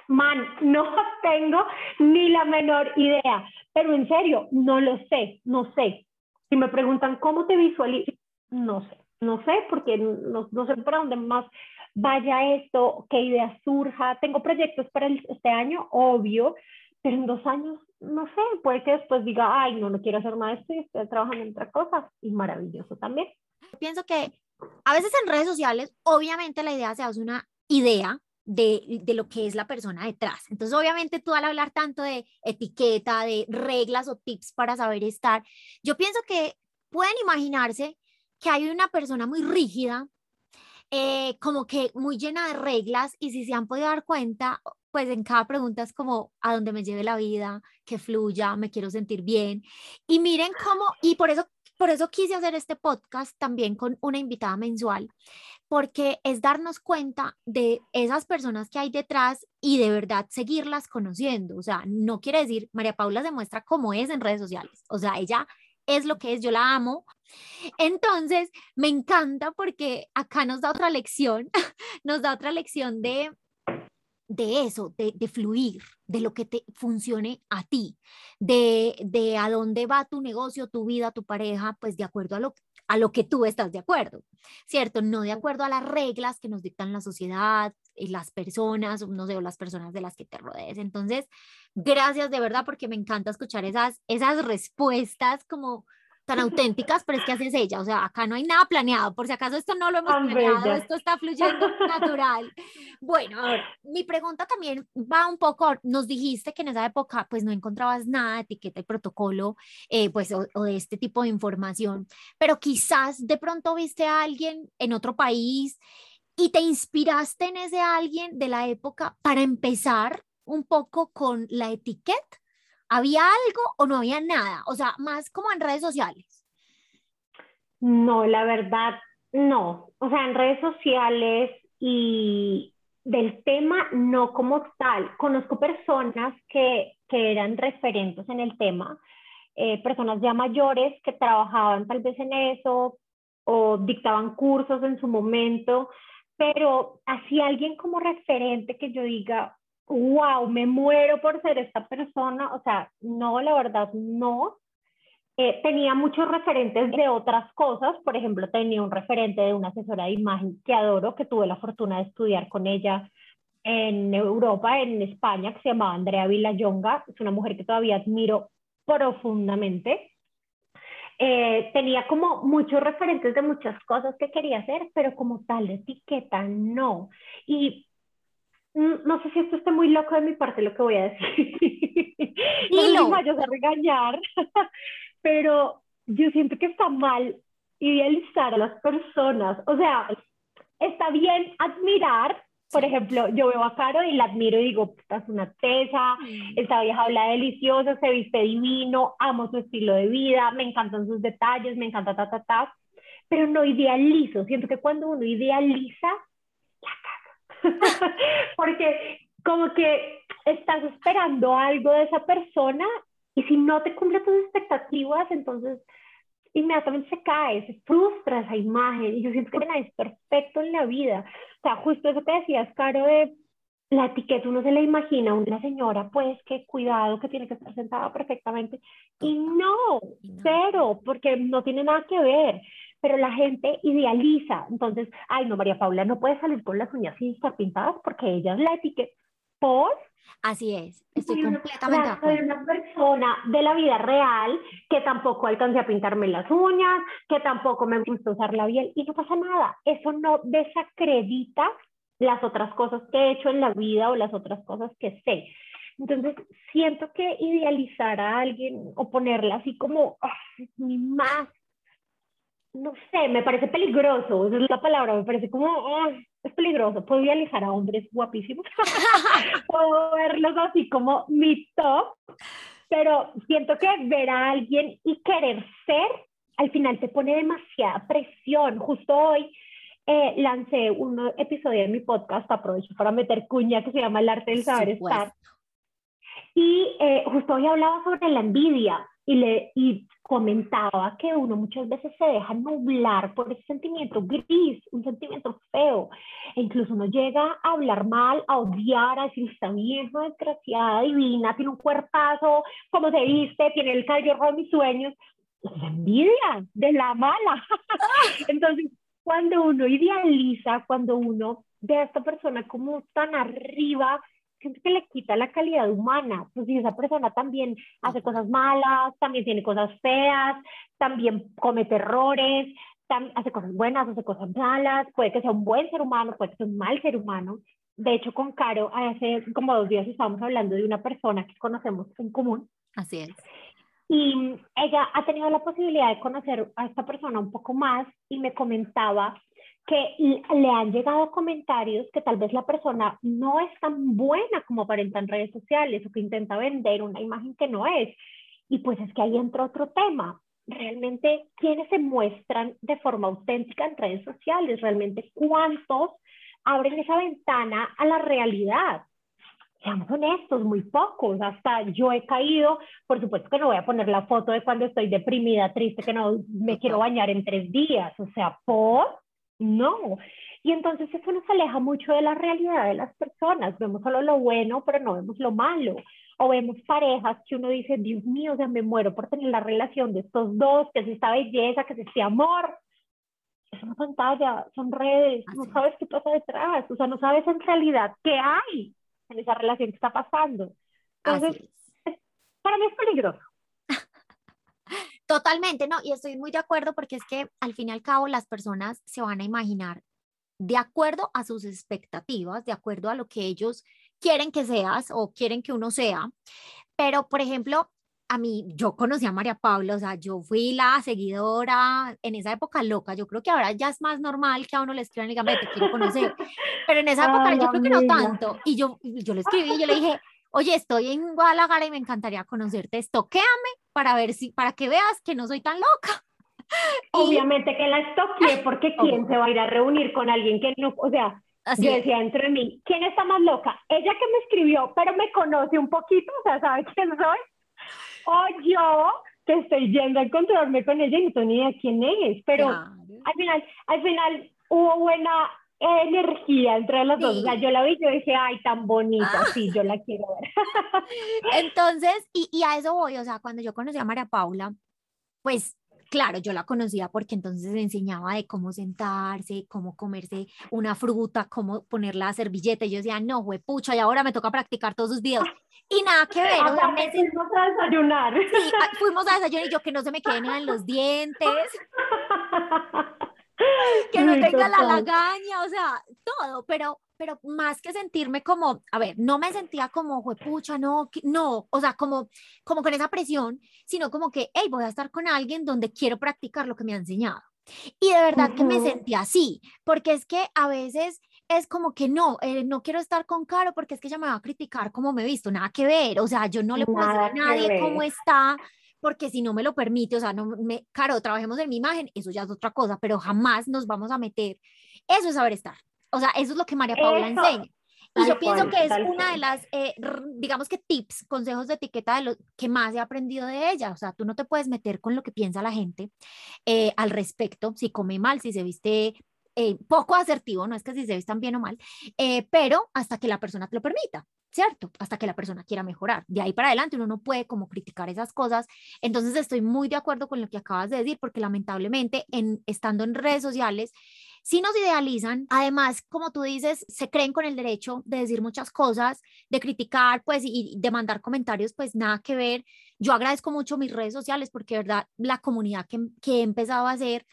man, no tengo ni la menor idea, pero en serio, no lo sé, no sé. Si me preguntan cómo te visualizas, no sé, no sé, porque no, no, sé para dónde más vaya esto, qué idea surja. Tengo proyectos para este año, obvio, pero en dos años, no sé, puede que después diga, ay, no, no quiero hacer nada y estoy trabajando en otra cosa, y maravilloso también. Pienso que a veces en redes sociales, obviamente la idea se hace una idea, de, de, lo que es la persona detrás. Entonces, obviamente tú al hablar tanto de etiqueta, de reglas o tips para saber estar, yo pienso que pueden imaginarse que hay una persona muy rígida, eh, como que muy llena de reglas y si se han podido dar cuenta, pues en cada pregunta es como a dónde me lleve la vida, que fluya, me quiero sentir bien. Y miren cómo, y por eso por eso quise hacer este podcast también con una invitada mensual, porque es darnos cuenta de esas personas que hay detrás y de verdad seguirlas conociendo. O sea, no quiere decir, María Paula se muestra cómo es en redes sociales. O sea, ella es lo que es, yo la amo. Entonces, me encanta porque acá nos da otra lección, nos da otra lección de de eso, de, de, fluir, de lo que te funcione a ti, de, de a dónde va tu negocio, tu vida, tu pareja, pues de acuerdo a lo, a lo que tú estás de acuerdo, ¿cierto? No de acuerdo a las reglas que nos dictan la sociedad, y las personas, no sé, o las personas de las que te rodees. Entonces, gracias de verdad porque me encanta escuchar esas, esas respuestas como tan auténticas, pero es que haces ella, o sea, acá no hay nada planeado, por si acaso esto no lo hemos planeado, esto está fluyendo natural. Bueno, ahora, mi pregunta también va un poco, nos dijiste que en esa época pues no encontrabas nada de etiqueta y protocolo, eh, pues, o, o, de este tipo de información, pero quizás de pronto viste a alguien en otro país y te inspiraste en ese alguien de la época para empezar un poco con la etiqueta ¿Había algo o no había nada? O sea, más como en redes sociales. No, la verdad, no. O sea, en redes sociales y del tema, no como tal. Conozco personas que, que eran referentes en el tema, eh, personas ya mayores que trabajaban tal vez en eso o dictaban cursos en su momento, pero así alguien como referente que yo diga, wow, me muero por ser esta persona, o sea, no, la verdad, no. Eh, tenía muchos referentes de otras cosas, por ejemplo, tenía un referente de una asesora de imagen que adoro, que tuve la fortuna de estudiar con ella en Europa, en España, que se llamaba Andrea Villayonga, es una mujer que todavía admiro profundamente. Eh, tenía como muchos referentes de muchas cosas que quería hacer, pero como tal etiqueta no. Y no sé si esto esté muy loco de mi parte lo que voy a decir. no sé si vayas a regañar, pero yo siento que está mal idealizar a las personas. O sea, está bien admirar, por ejemplo, yo veo a Caro y la admiro y digo, es una tesa, mm. esta vieja habla delicioso, se viste divino, amo su estilo de vida, me encantan sus detalles, me encanta ta, ta, ta, pero no idealizo. Siento que cuando uno idealiza, porque como que estás esperando algo de esa persona y si no te cumple tus expectativas, entonces inmediatamente se cae, se frustra esa imagen y yo siento que nada es perfecto en la vida. O sea, justo eso que decías, Caro, de la etiqueta, uno se la imagina una señora, pues que cuidado, que tiene que estar sentada perfectamente. Y no, cero, porque no tiene nada que ver pero la gente idealiza. Entonces, ay, no, María Paula no puede salir con las uñas sin estar pintadas porque ella es la etiqueta. ¿Por? Así es, estoy completamente Soy una persona de la vida real que tampoco alcancé a pintarme las uñas, que tampoco me gusta usar la piel y no pasa nada. Eso no desacredita las otras cosas que he hecho en la vida o las otras cosas que sé. Entonces, siento que idealizar a alguien o ponerla así como, mi más no sé, me parece peligroso, esa es la palabra, me parece como, es peligroso, puedo idealizar a hombres guapísimos, puedo verlos así como mi top, pero siento que ver a alguien y querer ser, al final te pone demasiada presión. Justo hoy eh, lancé un episodio de mi podcast, aprovecho para meter cuña, que se llama El arte del saber estar. Y eh, justo hoy hablaba sobre la envidia y, le, y comentaba que uno muchas veces se deja nublar por ese sentimiento gris, un sentimiento feo, e incluso uno llega a hablar mal, a odiar, a decir, está vieja, desgraciada, divina, tiene un cuerpazo, como se viste, tiene el cabello de mis sueños, es envidia de la mala. Entonces, cuando uno idealiza, cuando uno ve a esta persona como tan arriba, siento que le quita la calidad humana. Pues si esa persona también hace cosas malas, también tiene cosas feas, también comete errores, hace cosas buenas, hace cosas malas, puede que sea un buen ser humano, puede que sea un mal ser humano. De hecho, con Caro, hace como dos días estábamos hablando de una persona que conocemos en común. Así es. Y ella ha tenido la posibilidad de conocer a esta persona un poco más y me comentaba que le han llegado comentarios que tal vez la persona no es tan buena como aparenta en redes sociales o que intenta vender una imagen que no es. Y pues es que ahí entra otro tema. Realmente, ¿quiénes se muestran de forma auténtica en redes sociales? Realmente, ¿cuántos abren esa ventana a la realidad? Seamos honestos, muy pocos. Hasta yo he caído, por supuesto que no voy a poner la foto de cuando estoy deprimida, triste, que no me quiero bañar en tres días. O sea, por no. Y entonces eso nos aleja mucho de la realidad de las personas. Vemos solo lo bueno, pero no vemos lo malo. O vemos parejas que uno dice, Dios mío, o sea, me muero por tener la relación de estos dos, que es esta belleza, que es este amor. es una pantalla, son redes, no sabes qué pasa detrás, o sea, no sabes en realidad qué hay en esa relación que está pasando. Entonces, para mí es peligroso. Totalmente, no, y estoy muy de acuerdo porque es que al fin y al cabo las personas se van a imaginar de acuerdo a sus expectativas, de acuerdo a lo que ellos quieren que seas o quieren que uno sea. Pero, por ejemplo, a mí, yo conocí a María Paula, o sea, yo fui la seguidora en esa época loca. Yo creo que ahora ya es más normal que a uno le escriban y digan, te quiero conocer. Pero en esa época yo creo que no tanto. Y yo, yo le escribí y yo le dije, oye, estoy en Guadalajara y me encantaría conocerte, estoquéame para ver si, para que veas que no soy tan loca. Obviamente que la estoqueé porque ¿quién se va a ir a reunir con alguien que no, o sea, yo decía dentro de mí, ¿quién está más loca? Ella que me escribió, pero me conoce un poquito, o sea, ¿sabe quién soy? O yo que estoy yendo a encontrarme con ella y no tengo ni idea quién es, pero al final, al final hubo buena energía entre las dos. O sea, yo la vi y yo dije, ay, tan bonita, ah. sí, yo la quiero ver. Entonces, y, y a eso voy, o sea, cuando yo conocí a María Paula, pues claro, yo la conocía porque entonces enseñaba de cómo sentarse, cómo comerse una fruta, cómo poner la servilleta. Y yo decía, no, pucha, y ahora me toca practicar todos sus videos. Y nada que ver. O sea, fuimos a desayunar. Sí, fuimos a desayunar y yo que no se me queden en los dientes. que no tenga la lagaña, o sea, todo, pero, pero más que sentirme como, a ver, no me sentía como, pucha, no, no, o sea, como, como con esa presión, sino como que, hey, voy a estar con alguien donde quiero practicar lo que me ha enseñado. Y de verdad que me sentía así, porque es que a veces es como que no, eh, no quiero estar con Caro porque es que ella me va a criticar como me he visto, nada que ver, o sea, yo no le puedo decir a nadie cómo está, porque si no me lo permite, o sea, no me, Caro, trabajemos en mi imagen, eso ya es otra cosa, pero jamás nos vamos a meter. Eso es saber estar. O sea, eso es lo que María Paula enseña. Y yo pienso que es una de las, eh, digamos que tips, consejos de etiqueta de lo que más he aprendido de ella. O sea, tú no te puedes meter con lo que piensa la gente eh, al respecto, si come mal, si se viste eh, poco asertivo, no es que si se vistan bien o mal, pero hasta que la persona te lo permita. ¿Cierto? Hasta que la persona quiera mejorar. De ahí para adelante uno no puede como criticar esas cosas. Entonces estoy muy de acuerdo con lo que acabas de decir, porque lamentablemente en, estando en redes sociales, si nos idealizan, además, como tú dices, se creen con el derecho de decir muchas cosas, de criticar, pues, y de mandar comentarios, pues nada que ver. Yo agradezco mucho mis redes sociales porque, verdad, la comunidad que, que he empezado a hacer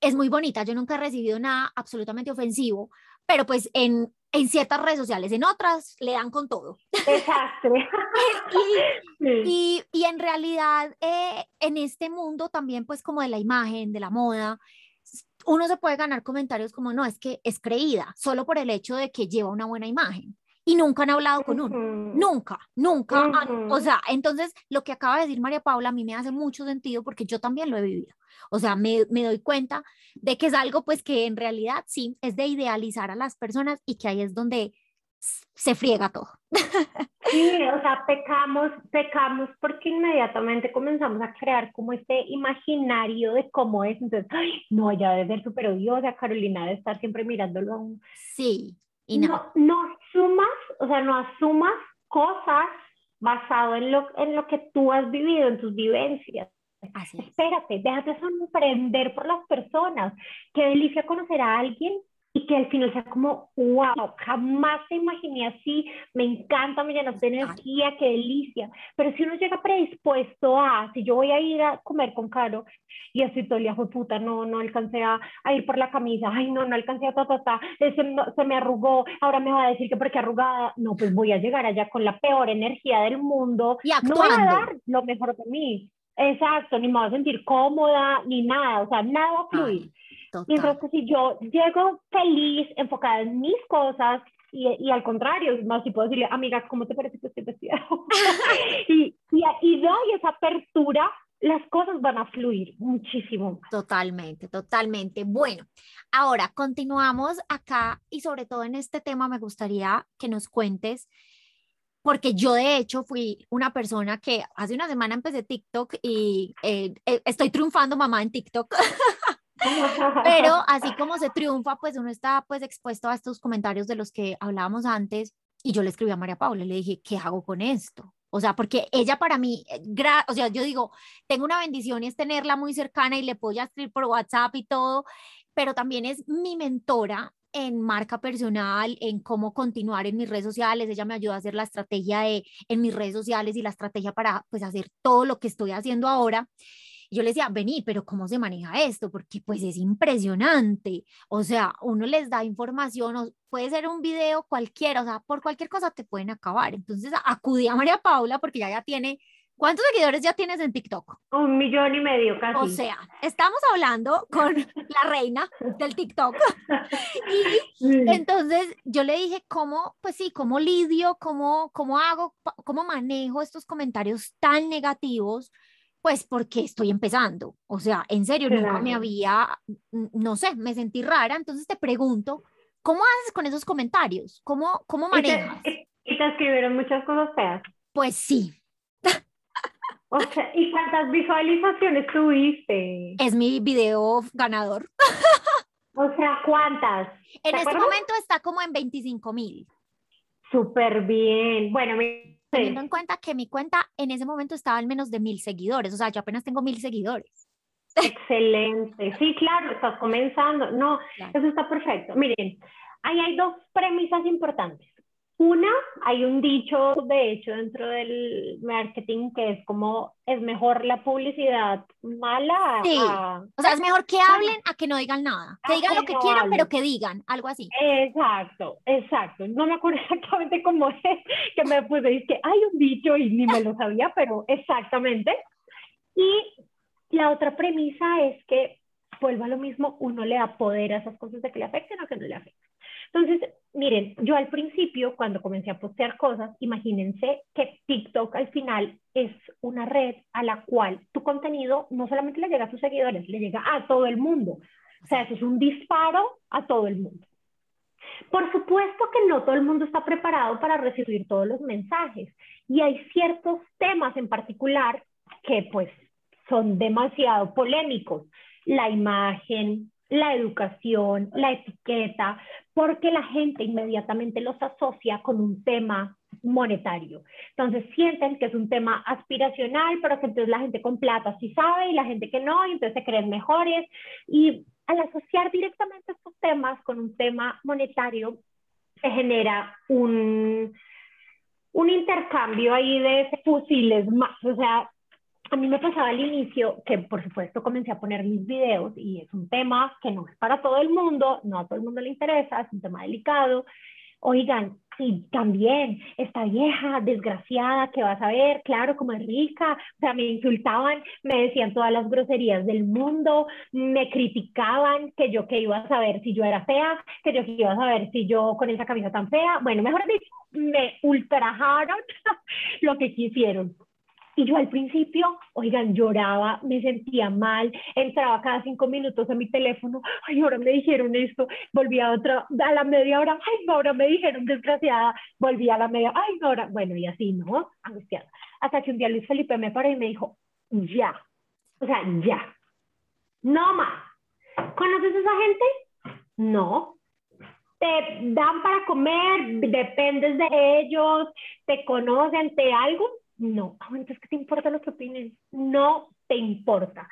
es muy bonita. Yo nunca he recibido nada absolutamente ofensivo, pero pues en, en ciertas redes sociales, en otras le dan con todo. Desastre. y, y, en realidad, eh, en este mundo también, pues como de la imagen, de la moda, uno se puede ganar comentarios como, no, es que es creída, solo por el hecho de que lleva una buena imagen. Y nunca han hablado con uno. Nunca, nunca. o sea, entonces lo que acaba de decir María Paula a mí me hace mucho sentido porque yo también lo he vivido. O sea, me, me, doy cuenta de que es algo pues que en realidad sí, es de idealizar a las personas y que ahí es donde se friega todo. Sí, o sea, pecamos, pecamos porque inmediatamente comenzamos a crear como este imaginario de cómo es. Entonces, no, ella debe ser súper odiosa, Carolina debe estar siempre mirándolo a un... Sí, no. no. Asumas, o sea, no asumas cosas basado en lo, en lo que tú has vivido, en tus vivencias. Espérate, déjate sorprender por las personas. Qué delicia conocer a alguien y que al final sea como, wow, jamás te imaginé así, me encanta, me llenas de energía, qué delicia. Pero si uno llega predispuesto a, si yo voy a ir a comer con Caro y estoy todo el día, puta, no, no alcancé a, ir por la camisa, ay, no, no alcancé a ta, ta, ta, se, se me arrugó, ahora me va a decir que porque arrugada, no, pues voy a llegar allá con la peor energía del mundo, y no voy a dar lo mejor de mí. Exacto, ni me voy a sentir cómoda, ni nada, o sea, nada va a fluir. Mientras que si yo llego feliz, enfocada en mis cosas, y, y, al contrario, más si puedo decirle, amiga, ¿cómo te parece que estoy vestida? y, y, y doy esa apertura, las cosas van a fluir muchísimo. Totalmente, totalmente. Bueno, ahora continuamos acá y sobre todo en este tema me gustaría que nos cuentes porque yo de hecho fui una persona que hace una semana empecé TikTok y eh, eh, estoy triunfando mamá en TikTok. Pero así como se triunfa, pues uno está pues expuesto a estos comentarios de los que hablábamos antes y yo le escribí a María Paula y le dije, ¿qué hago con esto? O sea, porque ella para mí, eh, o sea, yo digo, tengo una bendición y es tenerla muy cercana y le puedo ya escribir por WhatsApp y todo, pero también es mi mentora en marca personal, en cómo continuar en mis redes sociales. Ella me ayuda a hacer la estrategia de, en mis redes sociales y la estrategia para pues hacer todo lo que estoy haciendo ahora. Yo le decía, vení, pero ¿cómo se maneja esto? Porque pues es impresionante. O sea, uno les da información, o puede ser un video cualquiera, o sea, por cualquier cosa te pueden acabar. Entonces acudí a María Paula porque ya ya tiene ¿Cuántos seguidores ya tienes en TikTok? Un millón y medio casi. O sea, estamos hablando con la reina del TikTok. y entonces yo le dije, ¿cómo, pues sí, cómo lidio, cómo, cómo hago, cómo manejo estos comentarios tan negativos? Pues porque estoy empezando. O sea, en serio, nunca me había, no sé, me sentí rara. Entonces te pregunto, ¿cómo haces con esos comentarios? ¿Cómo, cómo manejas? ¿Y te, y te escribieron muchas cosas feas? Pues sí, o sea, ¿y cuántas visualizaciones tuviste? Es mi video ganador. O sea, ¿cuántas? En este momento está como en 25 mil. Súper bien. Bueno, teniendo en cuenta que mi cuenta en ese momento estaba al menos de mil seguidores, o sea, yo apenas tengo mil seguidores. Excelente. Sí, claro, estás comenzando. No, eso está perfecto. Miren, ahí hay dos premisas importantes. Una, hay un dicho, de hecho, dentro del marketing que es como, es mejor la publicidad mala. Sí. o sea, es mejor que hablen a que no digan nada. Que digan lo que quieran, pero que digan, algo así. Exacto, exacto. No me acuerdo exactamente cómo es que me puse, es que hay un dicho y ni me lo sabía, pero exactamente. Y la otra premisa es que, vuelva a lo mismo, uno le da poder a esas cosas de que le afecten o que no le afecten. Entonces, miren, yo al principio, cuando comencé a postear cosas, imagínense que TikTok al final es una red a la cual tu contenido no solamente le llega a tus seguidores, le llega a todo el mundo. O sea, eso es un disparo a todo el mundo. Por supuesto que no todo el mundo está preparado para recibir todos los mensajes y hay ciertos temas en particular que pues son demasiado polémicos. La imagen, la educación, la etiqueta, porque la gente inmediatamente los asocia con un tema monetario. Entonces sienten que es un tema aspiracional, pero que entonces la gente con plata sí sabe y la gente que no, y entonces se creen mejores. Y al asociar directamente estos temas con un tema monetario, se genera un, un intercambio ahí de fusiles más, o sea, a mí me pasaba al inicio que, por supuesto, comencé a poner mis videos y es un tema que no es para todo el mundo, no a todo el mundo le interesa, es un tema delicado. Oigan, y también esta vieja desgraciada que vas a ver, claro, como es rica, o sea, me insultaban, me decían todas las groserías del mundo, me criticaban que yo que iba a saber si yo era fea, que yo que iba a saber si yo con esa camisa tan fea, bueno, mejor dicho, me ultrajaron lo que quisieron. Y yo al principio, oigan, lloraba, me sentía mal, entraba cada cinco minutos a mi teléfono, ay, ahora me dijeron esto, volvía a otra, a la media hora, ay, ahora me dijeron desgraciada, volví a la media, ay, ahora, bueno, y así, ¿no? Angustiada. Hasta que un día Luis Felipe me paró y me dijo, ya, o sea, ya, no más. ¿Conoces a esa gente? No. Te dan para comer, dependes de ellos, te conocen, te algo, no, ah, entonces, ¿qué te importa lo que opinen? No te importa.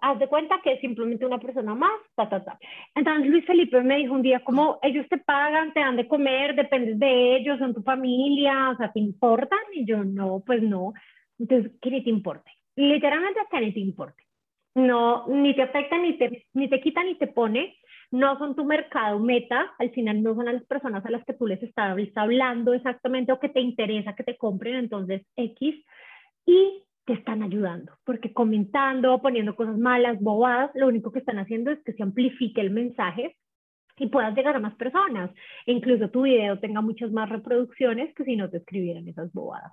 Haz de cuenta que es simplemente una persona más, ta, ta, ta. Entonces Luis Felipe me dijo un día, como ellos te pagan, te dan de comer, dependes de ellos, son tu familia, o sea, ¿te importan? Y yo, no, pues no. Entonces, ¿qué ni te importe? Literalmente, que ni te importe. No, ni te afecta, ni te, ni te quita, ni te pone no son tu mercado meta, al final no son las personas a las que tú les estás hablando exactamente o que te interesa que te compren, entonces X, y te están ayudando, porque comentando, poniendo cosas malas, bobadas, lo único que están haciendo es que se amplifique el mensaje y puedas llegar a más personas. E incluso tu video tenga muchas más reproducciones que si no te escribieran esas bobadas.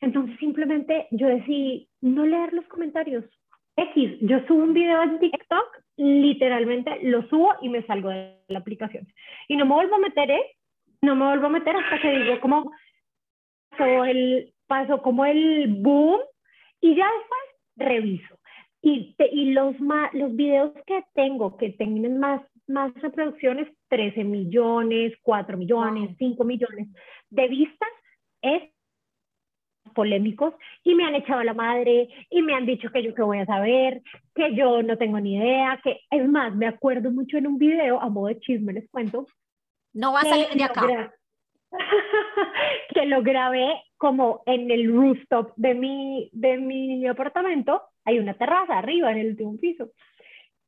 Entonces simplemente yo decidí no leer los comentarios. X, yo subo un video en TikTok literalmente lo subo y me salgo de la aplicación. Y no me vuelvo a meter, ¿eh? No me vuelvo a meter hasta que digo como pasó, el, pasó como el boom y ya después reviso. Y, y los, los videos que tengo que tienen más, más reproducciones, 13 millones, 4 millones, 5 millones de vistas, es polémicos y me han echado a la madre y me han dicho que yo qué voy a saber, que yo no tengo ni idea, que es más, me acuerdo mucho en un video, a modo de chisme les cuento. No va a salir de acá. que lo grabé como en el rooftop de mi, de mi apartamento, hay una terraza arriba en el último piso.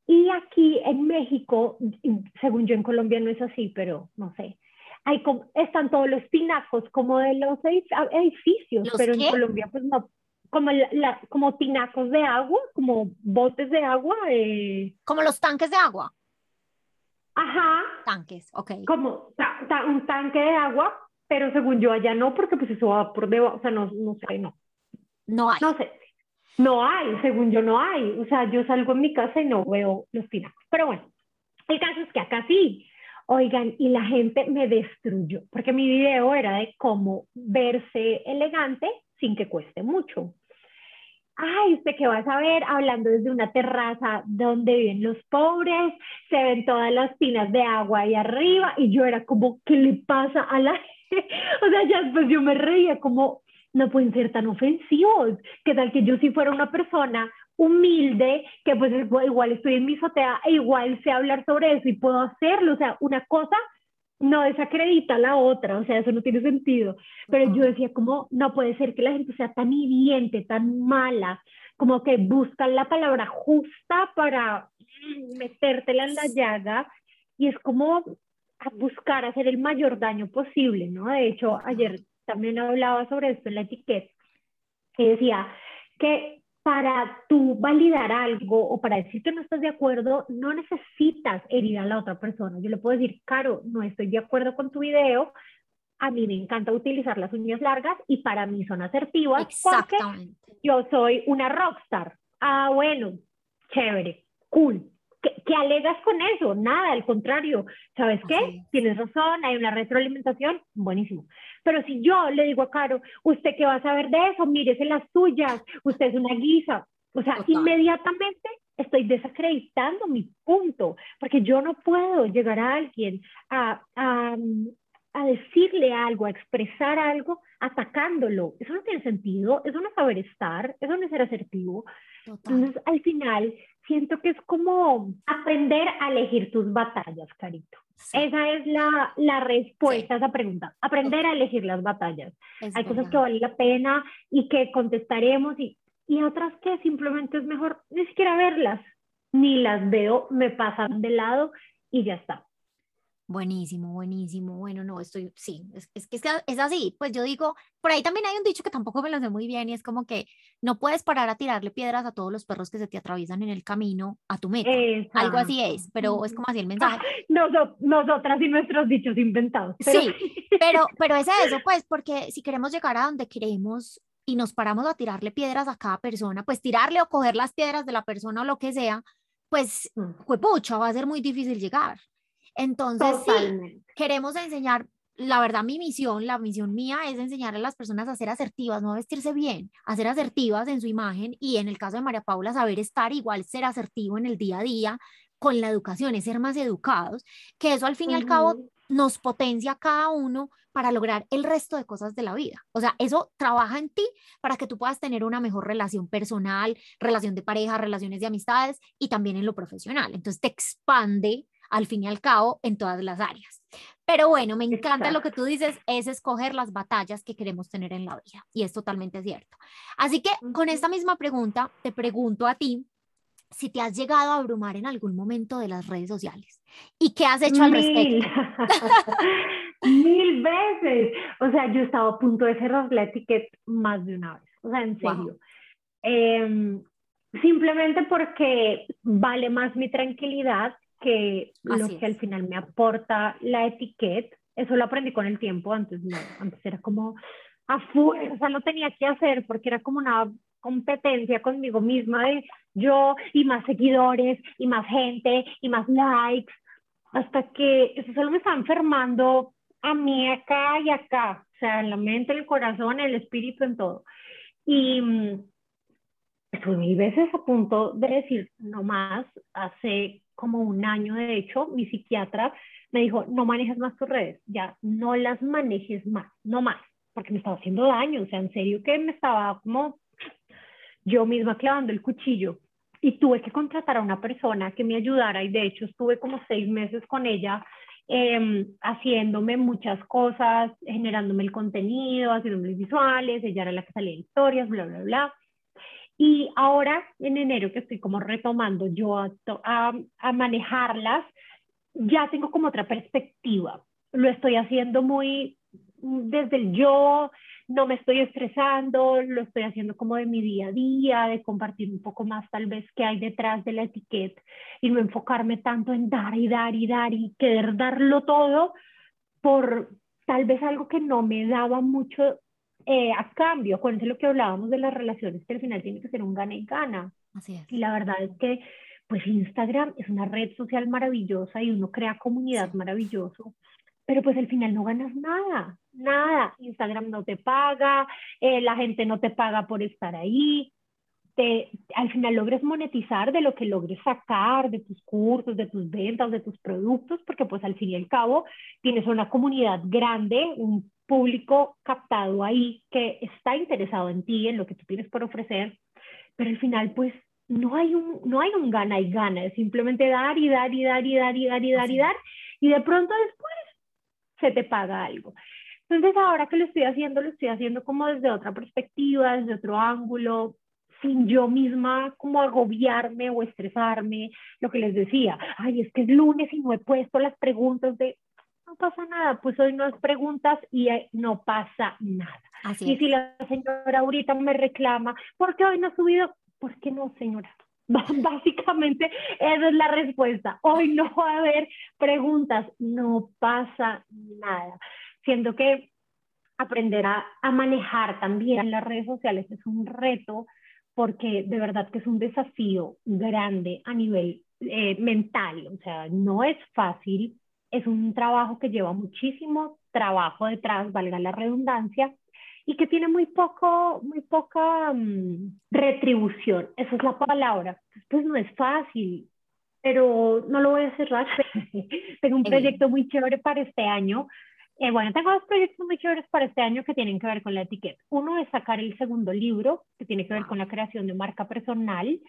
Y aquí en México, según yo en Colombia no es así, pero no sé, hay como, están todos los tinacos como de los edificios, pero en Colombia pues no, como, la, como tinacos de agua, como botes de agua. Eh. Como los tanques de agua. Ajá. Tanques, ok. Como un tanque de agua, pero según yo allá no, porque pues eso va por debajo, o sea, no, no sé, no. No hay. No sé. No hay, según yo no hay. O sea, yo salgo en mi casa y no veo los tinacos. Pero bueno, el caso es que acá sí. Oigan, y la gente me destruyó, porque mi video era de cómo verse elegante sin que cueste mucho ay, ¿usted qué vas a ver? Hablando desde una terraza donde viven los pobres, se ven todas las tinas de agua ahí arriba, y yo era como, ¿qué le pasa a la gente? O sea, ya después yo me reía como, no pueden ser tan ofensivos, ¿qué tal que yo si fuera una persona humilde, que pues igual estoy en mi azotea, e igual sé hablar sobre eso y puedo hacerlo, o sea, una cosa no desacredita la otra, o sea, eso no tiene sentido. Pero yo decía, como no puede ser que la gente sea tan hiriente, tan mala, como que buscan la palabra justa para metértela en la llaga y es como a buscar hacer el mayor daño posible, ¿no? De hecho, ayer también hablaba sobre esto en la etiqueta, que decía que para tú validar algo o para decir que no estás de acuerdo, no necesitas herir a la otra persona. Yo le puedo decir, Caro, no estoy de acuerdo con tu video, a mí me encanta utilizar las uñas largas y para mí son asertivas porque yo soy una rockstar. Ah, bueno, chévere, cool. ¿Qué, alegas con eso? Nada, al contrario. ¿Sabes qué? Tienes razón, hay una retroalimentación, buenísimo. Pero si yo le digo a Caro, ¿usted qué va a saber de eso? Mírese las suyas, usted es una guisa. O sea, inmediatamente estoy desacreditando mi punto, porque yo no puedo llegar a alguien a, a, a decirle algo, a expresar algo, atacándolo. Eso no tiene sentido, eso no es saber estar, eso no es ser asertivo. Entonces, al final, siento que es como aprender a elegir tus batallas, Carito. Esa es la, la respuesta a esa pregunta. Aprender a elegir las batallas. Hay cosas que valen la pena y que contestaremos y, y otras que simplemente es mejor ni siquiera verlas. Ni las veo, me pasan de lado y ya está. Buenísimo, buenísimo. Bueno, no, estoy, sí, es, es que es, así. Pues yo digo, por ahí también hay un dicho que tampoco me lo sé muy bien y es como que no puedes parar a tirarle piedras a todos los perros que se te atraviesan en el camino a tu meta. Algo así es, pero es como así el mensaje. nosotras y nuestros dichos inventados. Sí, pero, pero es eso, pues, porque si queremos llegar a donde queremos y nos paramos a tirarle piedras a cada persona, pues tirarle o coger las piedras de la persona o lo que sea, pues, pues pucha, va a ser muy difícil llegar. Entonces, sí, queremos enseñar, la verdad, mi misión, la misión mía es enseñar a las personas a ser asertivas, no a vestirse bien, a ser asertivas en su imagen y en el caso de María Paula, saber estar igual, ser asertivo en el día a día con la educación, es ser más educados, que eso al fin y al cabo nos potencia a cada uno para lograr el resto de cosas de la vida. O sea, eso trabaja en ti para que tú puedas tener una mejor relación personal, relación de pareja, relaciones de amistades y también en lo profesional. Entonces te expande al fin y al cabo en todas las áreas. Pero bueno, me encanta lo que tú dices, es escoger las batallas que queremos tener en la vida y es totalmente cierto. Así que con esta misma pregunta te pregunto a ti si te has llegado a abrumar en algún momento de las redes sociales y qué has hecho al respecto. Mil veces. O sea, yo estaba a punto de cerrar la etiqueta más de una vez. O sea, en serio. Em, simplemente porque vale más mi tranquilidad que lo que al final me aporta la etiqueta, eso lo aprendí con el tiempo, antes no, antes era como a fuerza lo tenía que hacer porque era como una competencia conmigo misma de yo y más seguidores y más gente y más likes, hasta que eso solo me está enfermando a mí acá y acá, o sea, en la mente, en el corazón, en el espíritu, en todo. Y mm, estuve mil veces a punto de decir, no más, hace como un año, de hecho, mi psiquiatra me dijo, no manejes más tus redes, ya no las manejes más, no más. porque me estaba haciendo daño, o sea, en serio que me estaba como yo misma clavando el cuchillo y tuve que contratar a una persona que me ayudara y de hecho estuve como seis meses con ella eh, haciéndome muchas cosas, generándome el contenido, haciéndome los visuales, ella era la que salía en historias, bla, bla, bla. Y ahora en enero que estoy como retomando yo a, a, manejarlas, ya tengo como otra perspectiva. Lo estoy haciendo muy desde el yo, no me estoy estresando, lo estoy haciendo como de mi día a día, de compartir un poco más tal vez qué hay detrás de la etiqueta y no enfocarme tanto en dar y dar y dar y querer darlo todo por tal vez algo que no me daba mucho eh, a cambio. Acuérdense lo que hablábamos de las relaciones, que al final tiene que ser un gana y gana. Así es. Y la verdad es que pues Instagram es una red social maravillosa y uno crea comunidad maravilloso, pero pues al final no ganas nada, nada. Instagram no te paga, eh, la gente no te paga por estar ahí. Te, al final logres monetizar de lo que logres sacar de tus cursos, de tus ventas, de tus productos, porque pues al fin y al cabo tienes una comunidad grande, un público captado ahí que está interesado en ti, en lo que tú tienes por ofrecer, pero al final pues no hay un, no hay un gana y gana, es simplemente dar y dar y dar y dar y dar y dar y dar, y de pronto después se te paga algo. Entonces ahora que lo estoy haciendo, lo estoy haciendo como desde otra perspectiva, desde otro ángulo, sin yo misma como agobiarme o estresarme, lo que les decía, ay, es que es lunes y no he puesto las preguntas de, no pasa nada, pues hoy no es preguntas y no pasa nada. Así y si la señora ahorita me reclama, ¿por qué hoy no ha subido? ¿Por qué no, señora? Básicamente, esa es la respuesta. Hoy no va a haber preguntas, no pasa nada. Siento que aprender a, a, manejar también las redes sociales es un reto porque de verdad que es un desafío grande a nivel eh, mental. O sea, no es fácil, es un trabajo que lleva muchísimo trabajo detrás, valga la redundancia, y que tiene muy poco, muy poca um, retribución. Esa es la palabra. Pues no es fácil, pero no lo voy a cerrar. tengo un proyecto muy chévere para este año. Eh, bueno, tengo dos proyectos muy chéveres para este año que tienen que ver con la etiqueta. Uno es sacar el segundo libro, que tiene que ver con la creación de marca personal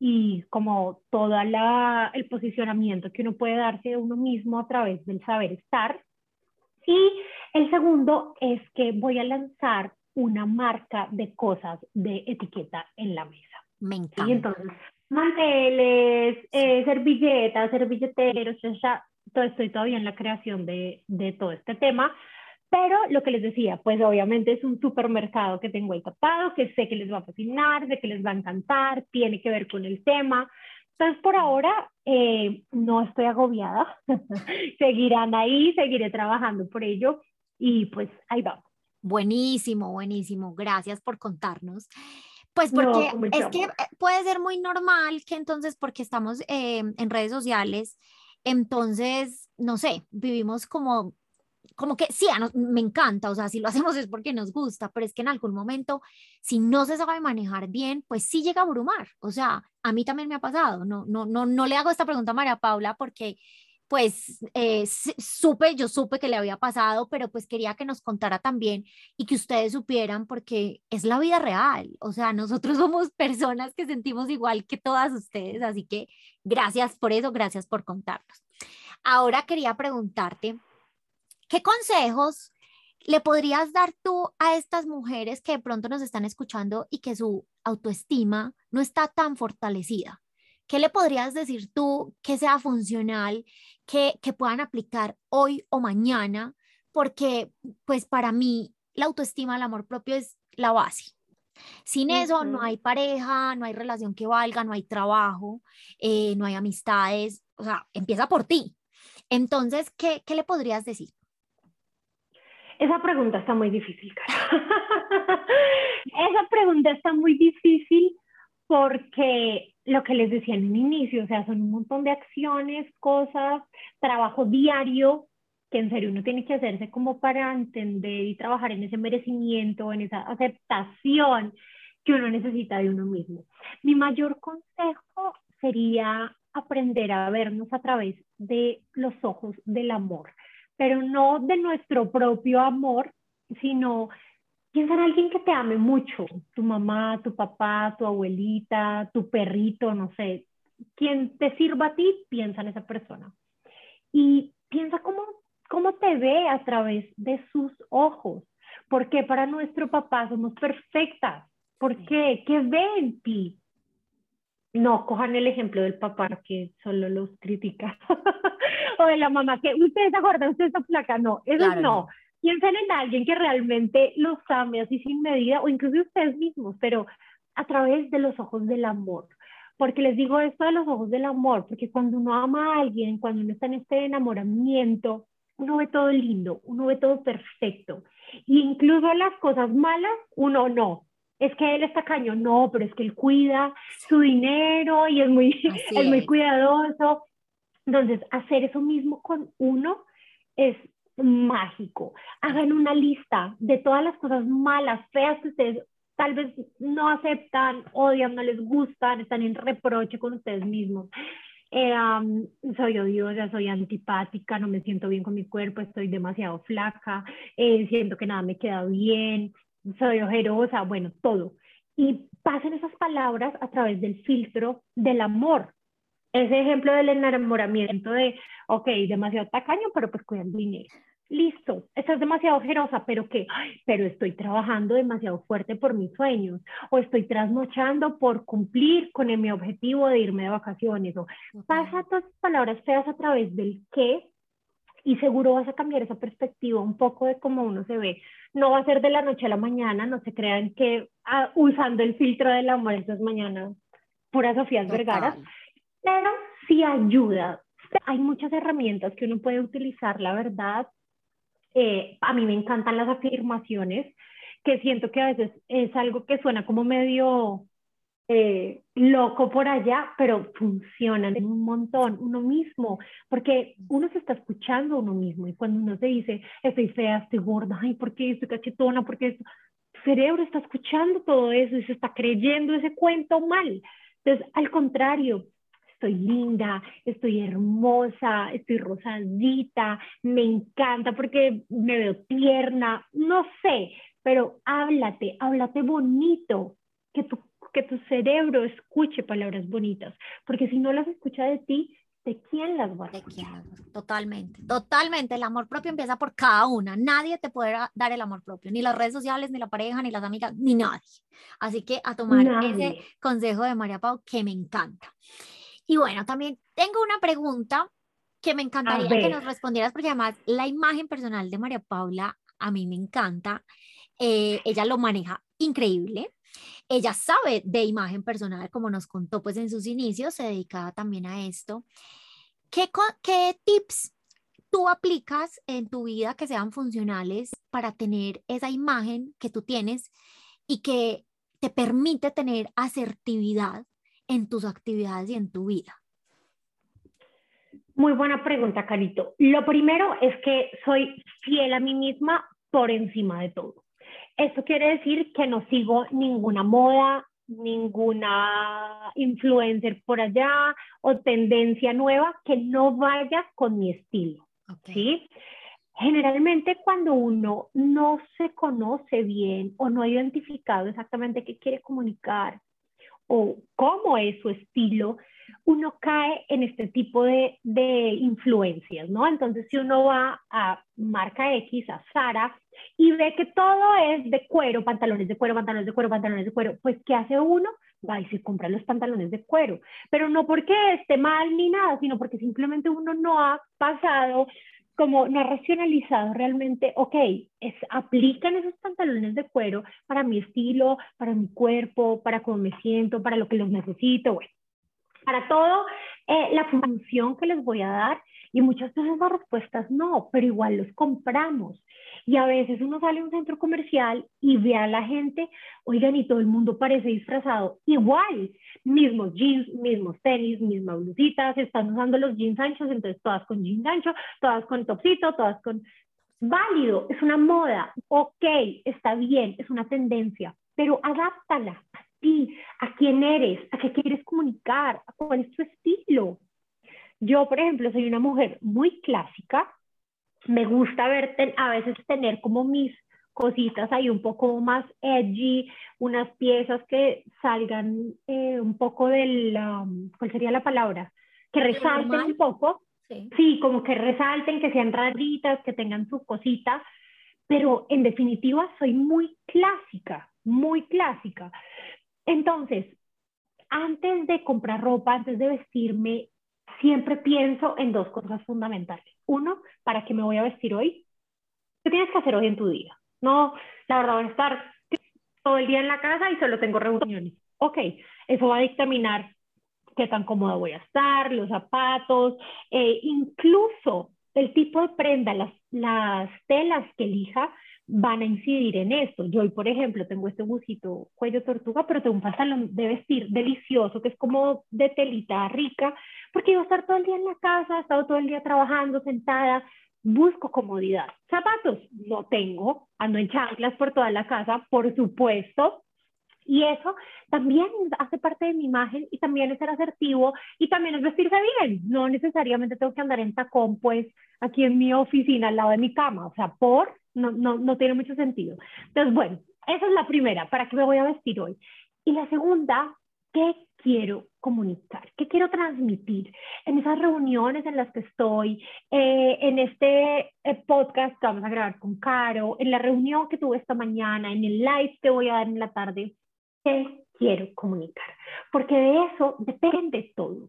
y como todo el posicionamiento que uno puede darse de uno mismo a través del saber estar. Y el segundo es que voy a lanzar una marca de cosas de etiqueta en la mesa. Me encanta. Y entonces, manteles, eh, servilletas, servilleteros, ya, todo estoy todavía en la creación de, de todo este tema. Pero lo que les decía, pues obviamente es un supermercado que tengo ahí captado, que sé que les va a fascinar, sé que les va a encantar, tiene que ver con el tema. Entonces, por ahora eh, no estoy agobiada. Seguirán ahí, seguiré trabajando por ello y pues ahí vamos. Buenísimo, buenísimo. Gracias por contarnos. Pues porque no, es que puede ser muy normal que entonces, porque estamos eh, en redes sociales, entonces, no sé, vivimos como como que sí, nos, me encanta, o sea, si lo hacemos es porque nos gusta, pero es que en algún momento, si no se sabe manejar bien, pues sí llega a abrumar. O sea, a mí también me ha pasado. No, no, no, no le hago esta pregunta a María Paula porque pues eh, supe, yo supe que le había pasado, pero pues quería que nos contara también y que ustedes supieran porque es la vida real, o sea, nosotros somos personas que sentimos igual que todas ustedes, así que gracias por eso, gracias por contarnos. Ahora quería preguntarte, ¿qué consejos le podrías dar tú a estas mujeres que de pronto nos están escuchando y que su autoestima no está tan fortalecida? ¿Qué le podrías decir tú que sea funcional, que, que puedan aplicar hoy o mañana? Porque, pues para mí, la autoestima, el amor propio es la base. Sin uh -huh. eso no hay pareja, no hay relación que valga, no hay trabajo, eh, no hay amistades, o sea, empieza por ti. Entonces, ¿qué, qué le podrías decir? Esa pregunta está muy difícil. Esa pregunta está muy difícil porque lo que les decía en un inicio, o sea, son un montón de acciones, cosas, trabajo diario que en serio uno tiene que hacerse como para entender y trabajar en ese merecimiento, en esa aceptación que uno necesita de uno mismo. Mi mayor consejo sería aprender a vernos a través de los ojos del amor, pero no de nuestro propio amor, sino piensa en alguien que te ame mucho, tu mamá, tu papá, tu abuelita, tu perrito, no sé, quien te sirva a ti, piensa en esa persona. Y piensa cómo, cómo te ve a través de sus ojos. Porque para nuestro papá somos perfectas. ¿Por qué? ¿Qué ve en ti? No, cojan el ejemplo del papá que solo los critica. o de la mamá que usted está gorda, usted está flaca. No, eso no. Piensen en alguien que realmente los ame así sin medida o incluso ustedes mismos, pero a través de los ojos del amor. Porque les digo esto de los ojos del amor, porque cuando uno ama a alguien, cuando uno está en este enamoramiento, uno ve todo lindo, uno ve todo perfecto. Y incluso las cosas malas, uno no. Es que él está caño, no, pero es que él cuida su dinero y es muy, es muy cuidadoso. Entonces, hacer eso mismo con uno es mágico. Hagan una lista de todas las cosas malas, feas que ustedes tal vez no aceptan, odian, no les gustan, están en reproche con ustedes mismos. Eh, soy odiosa, soy antipática, no me siento bien con mi cuerpo, estoy demasiado flaca, eh, siento que nada me queda bien, soy ojerosa, bueno, todo. Y pasen esas palabras a través del filtro del amor. Ese ejemplo del enamoramiento de, ok, demasiado tacaño, pero pues cuida el dinero listo, estás demasiado ojerosa, pero ¿qué? pero estoy trabajando demasiado fuerte por mis sueños, o estoy trasnochando por cumplir con mi objetivo de irme de vacaciones, o pasa todas palabras feas a través del qué, y seguro vas a cambiar esa perspectiva un poco de cómo uno se ve. No va a ser de la noche a la mañana, no se crean que ah, usando el filtro del amor, es mañana, pura Sofía Vergara, pero sí ayuda. Hay muchas herramientas que uno puede utilizar, la verdad, eh, a mí me encantan las afirmaciones, que siento que a veces es algo que suena como medio eh, loco por allá, pero funcionan un montón uno mismo, porque uno se está escuchando a uno mismo y cuando uno se dice, estoy fea, estoy gorda, ay, ¿por qué estoy cachetona? ¿Por qué esto? Tu cerebro está escuchando todo eso y se está creyendo ese cuento mal. Entonces, al contrario, estoy linda, estoy hermosa, estoy rosadita, me encanta porque me veo tierna, no sé, pero háblate, háblate bonito, que tu, que tu cerebro escuche palabras bonitas, porque si no las escucha de ti, ¿de quién las va a ¿De quién? Totalmente, totalmente. El amor propio empieza por cada una. Nadie te puede dar el amor propio, ni las redes sociales, ni la pareja, ni las amigas, ni nadie. Así que a tomar ese consejo de María Pau que me encanta. Y bueno, también tengo una pregunta que me encantaría que nos respondieras, porque además la imagen personal de María Paula a mí me encanta. Eh, ella lo maneja increíble. Ella sabe de imagen personal, como nos contó pues en sus inicios, se dedicaba también a esto. ¿Qué, qué tips tú aplicas en tu vida que sean funcionales para tener esa imagen que tú tienes y que te permite tener asertividad en tus actividades y en tu vida? Muy buena pregunta, Carito. Lo primero es que soy fiel a mí misma por encima de todo. Esto quiere decir que no sigo ninguna moda, ninguna influencer por allá o tendencia nueva que no vaya con mi estilo. ¿sí? Generalmente cuando uno no se conoce bien o no ha identificado exactamente qué quiere comunicar, o cómo es su estilo, uno cae en este tipo de, de, influencias, ¿no? Entonces, si uno va a marca X, a Sara, y ve que todo es de cuero, pantalones de cuero, pantalones de cuero, pantalones de cuero, pues, ¿qué hace uno? Va y se compra los pantalones de cuero, pero no porque esté mal ni nada, sino porque simplemente uno no ha pasado como no ha racionalizado realmente, ok, es, aplican esos pantalones de cuero para mi estilo, para mi cuerpo, para cómo me siento, para lo que los necesito, bueno, para todo eh, la función que les voy a dar y muchas veces las respuestas no, pero igual los compramos. Y a veces uno sale a un centro comercial y ve a la gente, oigan, y todo el mundo parece disfrazado. Igual, mismos jeans, mismos tenis, mismas blusitas, están usando los jeans anchos, entonces todas con jeans anchos, todas con topsito, todas con... Válido, es una moda, ok, está bien, es una tendencia, pero adáptala. a ti, a quién eres, a qué quieres comunicar, a cuál es tu estilo. Yo, por ejemplo, soy una mujer muy clásica, me gusta ver, a veces tener como mis cositas ahí un poco más edgy, unas piezas que salgan eh, un poco del, um, ¿cuál sería la palabra? Que resalten un poco. Sí. sí, como que resalten, que sean raritas, que tengan su cosita, pero en definitiva soy muy clásica, muy clásica. Entonces, antes de comprar ropa, antes de vestirme, siempre pienso en dos cosas fundamentales. Uno, ¿para qué me voy a vestir hoy? ¿Qué tienes que hacer hoy en tu día? No, la verdad voy a estar todo el día en la casa y solo tengo reuniones. Ok, eso va a dictaminar qué tan cómoda voy a estar, los zapatos, eh, incluso el tipo de prenda, las, las telas que elija van a incidir en esto. Yo hoy, por ejemplo, tengo este busito cuello tortuga, pero tengo un pantalón de vestir delicioso, que es como de telita rica, porque iba a estar todo el día en la casa, he estado todo el día trabajando, sentada, busco comodidad. Zapatos no tengo, ando en chanclas por toda la casa, por supuesto. Y eso también hace parte de mi imagen y también es ser asertivo y también es vestirse bien. No necesariamente tengo que andar en tacón, pues, aquí en mi oficina, al lado de mi cama. O sea, por, no, no, no tiene mucho sentido. Entonces, bueno, esa es la primera, ¿para qué me voy a vestir hoy? Y la segunda, ¿qué quiero comunicar? ¿Qué quiero transmitir? En esas reuniones en las que estoy, eh, en este eh, podcast que vamos a grabar con Caro, en la reunión que tuve esta mañana, en el live que voy a dar en la tarde, ¿qué quiero comunicar? Porque de eso depende todo.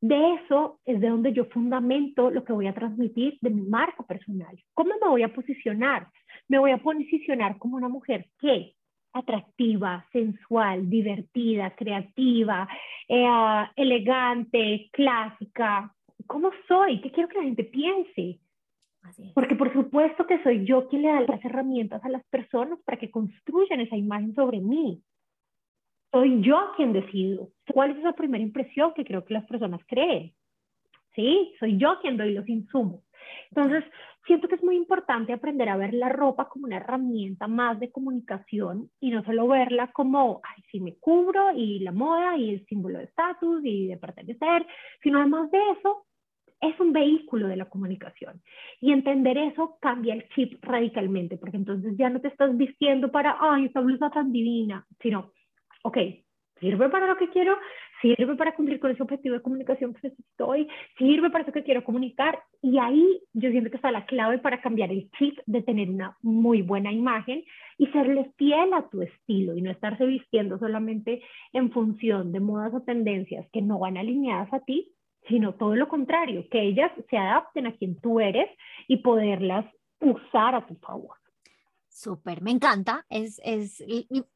De eso es de donde yo fundamento lo que voy a transmitir de mi marca personal. ¿Cómo me voy a posicionar? Me voy a posicionar como una mujer que atractiva, sensual, divertida, creativa, eh, elegante, clásica. ¿Cómo soy? ¿Qué quiero que la gente piense? Porque por supuesto que soy yo quien le da las herramientas a las personas para que construyan esa imagen sobre mí. Soy yo quien decido. ¿Cuál es esa primera impresión que creo que las personas creen? Sí, soy yo quien doy los insumos. Entonces, siento que es muy importante aprender a ver la ropa como una herramienta más de comunicación y no solo verla como, ay, sí me cubro y la moda y el símbolo de estatus y de pertenecer, sino además de eso, es un vehículo de la comunicación. Y entender eso cambia el chip radicalmente, porque entonces ya no te estás vistiendo para, ay, esta blusa tan divina, sino, ok, sirve para lo que quiero, sirve para cumplir con ese objetivo de comunicación que estoy, sirve para eso que quiero comunicar. Y ahí yo siento que está la clave para cambiar el chip de tener una muy buena imagen y serle fiel a tu estilo y no estarse vistiendo solamente en función de modas o tendencias que no van alineadas a ti, sino todo lo contrario, que ellas se adapten a quien tú eres y poderlas usar a tu favor. Súper, me encanta. Es, es,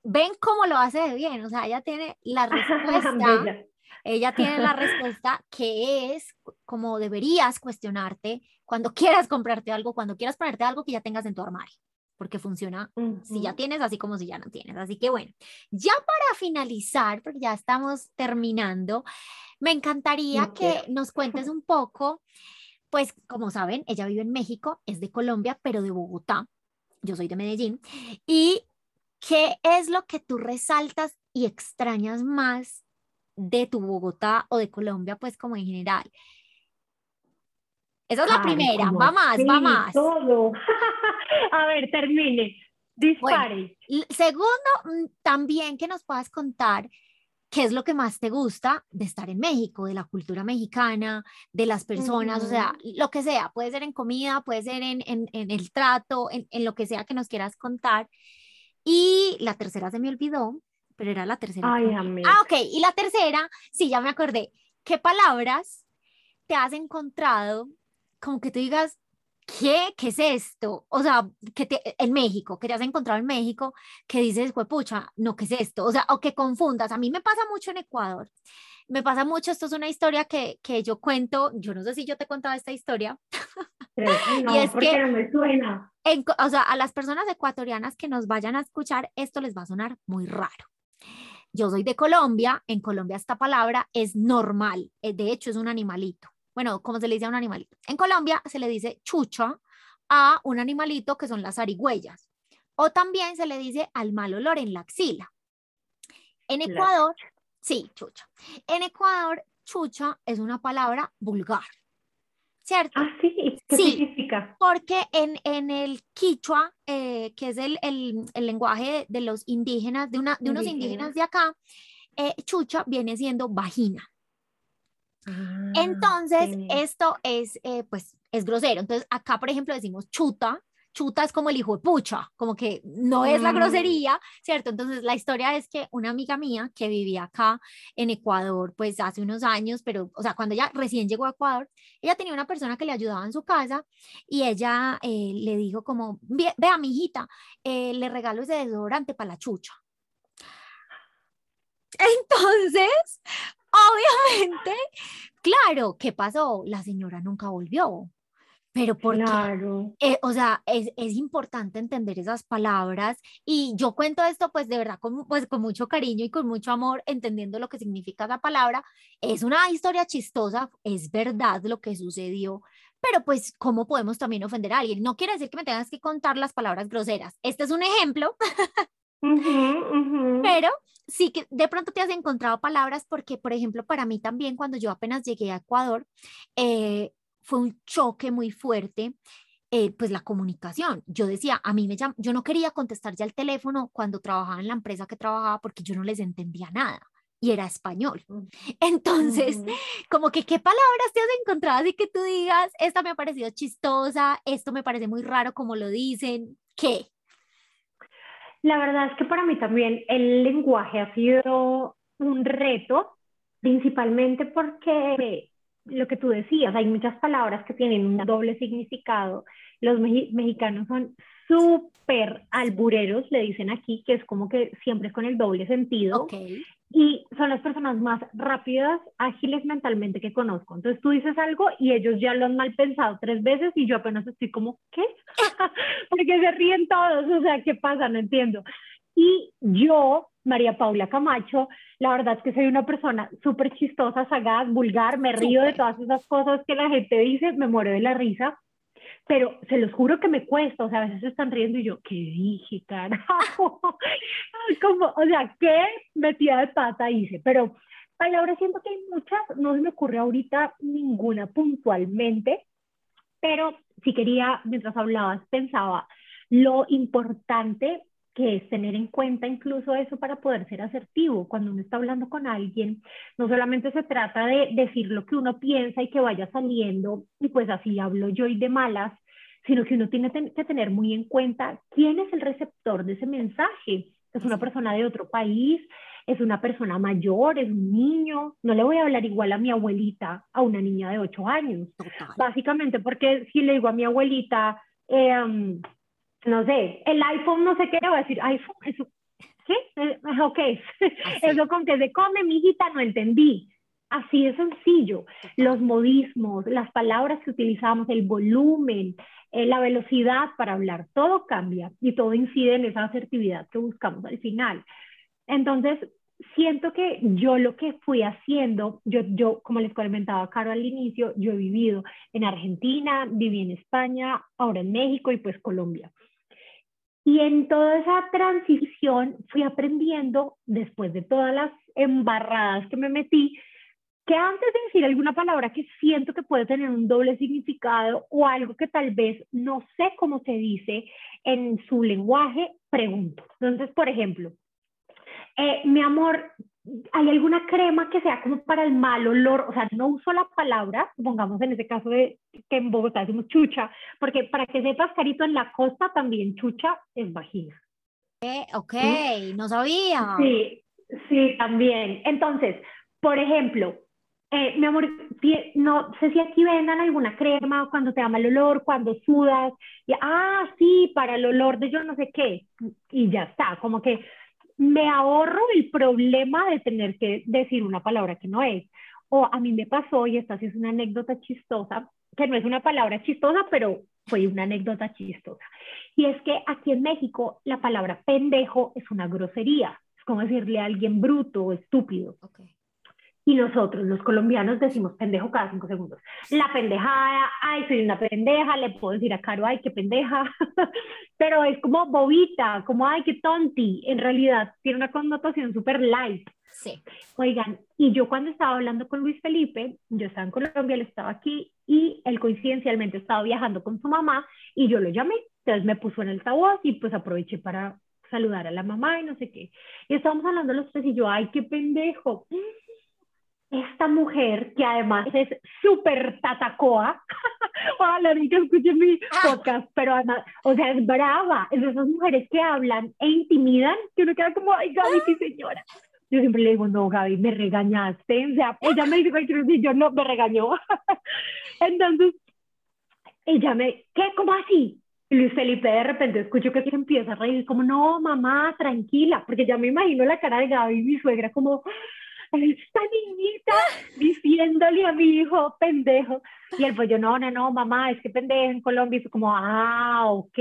ven cómo lo hace de bien. O sea, ella tiene la respuesta. ella tiene la respuesta que es como deberías cuestionarte cuando quieras comprarte algo, cuando quieras ponerte algo que ya tengas en tu armario, porque funciona si ya tienes, así como si ya no tienes. Así que bueno, ya para finalizar, porque ya estamos terminando, me encantaría que nos cuentes un poco, pues como saben, ella vive en México, es de Colombia, pero de Bogotá yo soy de Medellín, y qué es lo que tú resaltas y extrañas más de tu Bogotá o de Colombia, pues como en general. Esa es la primera, va más, va más. Todo. A ver, termine. Dispare. segundo, mm, también que nos puedas contar ¿qué es lo que más te gusta de estar en México, de la cultura mexicana, de las personas, o sea, lo que sea, puede ser en comida, puede ser en, en, en el trato, en, en, lo que sea que nos quieras contar. Y la tercera se me olvidó, pero era la tercera. Ay, ah, ok, y la tercera, sí, ya me acordé. ¿Qué palabras te has encontrado como que tú digas, ¿qué? ¿Qué es esto? O sea, que te, en México, que te has encontrado en México, que dices, pucha, no, ¿qué es esto? O sea, o que confundas. A mí me pasa mucho en Ecuador. Me pasa mucho, esto es una historia que, que yo cuento, yo no sé si yo te he contado esta historia. no, y es porque que, no me suena. o sea, a las personas ecuatorianas que nos vayan a escuchar, esto les va a sonar muy raro. Yo soy de Colombia, en Colombia esta palabra es normal, eh, de hecho es un animalito bueno, ¿cómo se le dice a un animalito? En Colombia se le dice chucha a un animalito que son las arigüeyas. O también se le dice al mal olor en la axila. En Ecuador, sí, chucha. En Ecuador, chucha es una palabra vulgar. ¿Cierto? Ah, sí. ¿Qué Sí. significa? Porque en, en el quichua, eh, que es el, el- el lenguaje de, de los indígenas, de, una, de unos indígenas Indígenas. de acá, eh, chucha viene siendo vagina. Ah, Entonces, esto es, eh, pues, es grosero. Entonces, acá, por ejemplo, decimos chuta. Chuta es como el hijo de pucha, como que no es la Mm. grosería, ¿cierto? Entonces, la historia es que una amiga mía que vivía acá en Ecuador, pues hace unos años, pero, o sea, cuando ella recién llegó a Ecuador, ella tenía una persona que le ayudaba en su casa y ella eh, le dijo como, "Ve- vea, mi hijita, eh, le regalo ese desodorante para la chucha. Entonces, obviamente, claro, ¿qué pasó? La señora nunca volvió. Pero porque, Claro. eh, o sea, es, es importante entender esas palabras y yo cuento esto pues de verdad con, pues, con mucho cariño y con mucho amor, entendiendo lo que significa la palabra. Es una historia chistosa, es verdad lo que sucedió, pero pues cómo podemos también ofender a alguien. No quiere decir que me tengas que contar las palabras groseras. Este es un ejemplo, Ujú. pero sí que de pronto te has encontrado palabras porque, por ejemplo, para mí también cuando yo apenas llegué a Ecuador, eh, fue un choque muy fuerte, eh, pues la comunicación. Yo decía, a mí me llam- yo no quería contestar ya el teléfono cuando trabajaba en la empresa que trabajaba porque yo no les entendía nada y era español. Entonces, como que, ¿qué palabras te has encontrado así que tú digas, esta me ha parecido chistosa, esto me parece muy raro como lo dicen? ¿Qué? La verdad es que para mí también el lenguaje ha sido un reto, principalmente porque lo que tú decías, hay muchas palabras que tienen un doble significado. Los mexicanos son súper albureros, le dicen aquí, que es como que siempre es con el doble sentido. Ok. Y son las personas más rápidas, ágiles mentalmente que conozco. Entonces tú dices algo y ellos ya lo han mal pensado tres veces y yo apenas estoy como, ¿qué? Porque se ríen todos, o sea, ¿qué pasa? No entiendo. Y yo, María Paula Camacho, la verdad es que soy una persona súper chistosa, sagaz, vulgar, me río de todas esas cosas que la gente dice, me muero de la risa, pero se los juro que me cuesta, o sea, a veces se están riendo y yo, ¿qué dije, carajo? Como, o sea, ¿qué metida de pata hice? Pero palabras siento que hay muchas, no se me ocurre ahorita ninguna puntualmente, pero sí quería, mientras hablabas, pensaba lo importante que es tener en cuenta incluso eso para poder ser asertivo. Cuando uno está hablando con alguien, no solamente se trata de decir lo que uno piensa y que vaya saliendo, y pues así hablo yo y de malas, sino que uno tiene que tener muy en cuenta quién es el receptor de ese mensaje. Es una persona de otro país, es una persona mayor, es un niño. No le voy a hablar igual a mi abuelita a una niña de 8 años. Total. Básicamente porque si le digo a mi abuelita, eh, um, no sé, el iPhone no sé qué, le voy a decir, iPhone, eso, ¿qué? Eh, ok, Así. eso con que se come, mi hijita, no entendí. Así de sencillo. Los modismos, las palabras que utilizamos, el volumen, eh, la velocidad para hablar, todo cambia y todo incide en esa asertividad que buscamos al final. Entonces, siento que yo lo que fui haciendo, yo, yo como les comentaba Caro al inicio, yo he vivido en Argentina, viví en España, ahora en México y pues Colombia. Y en toda esa transición fui aprendiendo, después de todas las embarradas que me metí, que antes de decir alguna palabra que siento que puede tener un doble significado o algo que tal vez no sé cómo se dice en su lenguaje, pregunto. Entonces, por ejemplo, eh, mi amor, ¿hay alguna crema que sea como para el mal olor? O sea, no uso la palabra, pongamos en ese caso de que en Bogotá decimos chucha, porque para que sepas, Carito, en la costa también chucha es vagina. Eh, ok, no sabía. Sí, sí, también. Entonces, por ejemplo, eh, mi amor, no sé si aquí vendan alguna crema cuando te da mal olor, cuando sudas, y, ah, sí, para el olor de yo no sé qué, y ya está, como que me ahorro el problema de tener que decir una palabra que no es. O a mí me pasó, y esta sí es una anécdota chistosa, que no es una palabra chistosa, pero fue una anécdota chistosa. Y es que aquí en México la palabra pendejo es una grosería, es como decirle a alguien bruto o estúpido. Ok. Y nosotros, los colombianos, decimos pendejo cada cinco segundos. La pendejada, ay, soy una pendeja, le puedo decir a Caro, ay, qué pendeja. Pero es como bobita, como, ay, qué tonti. En realidad tiene una connotación súper light. Sí. Oigan, y yo cuando estaba hablando con Luis Felipe, yo estaba en Colombia, él estaba aquí y él coincidencialmente estaba viajando con su mamá y yo lo llamé. Entonces me puso en el altavoz y pues aproveché para saludar a la mamá y no sé qué. Y estábamos hablando los tres y yo, ay, qué pendejo esta mujer que además es súper tatacoa, ojalá que escuchen mi ah. podcast, pero además, o sea, es brava, es de esas mujeres que hablan e intimidan, que uno queda como, ay, Gaby, sí señora. Yo siempre le digo, no, Gaby, me regañaste, o sea, ella me dice cualquier cosa y yo no, me regañó. Entonces, ella me, ¿qué? ¿Cómo así? Y Luis Felipe de repente escucho que se empieza a reír, como, no, mamá, tranquila, porque ya me imagino la cara de Gaby mi suegra como, esta niñita diciéndole a mi hijo pendejo. Y el pollo, no, no, no, mamá, es que pendejo en Colombia. Y fue como, ah, ok,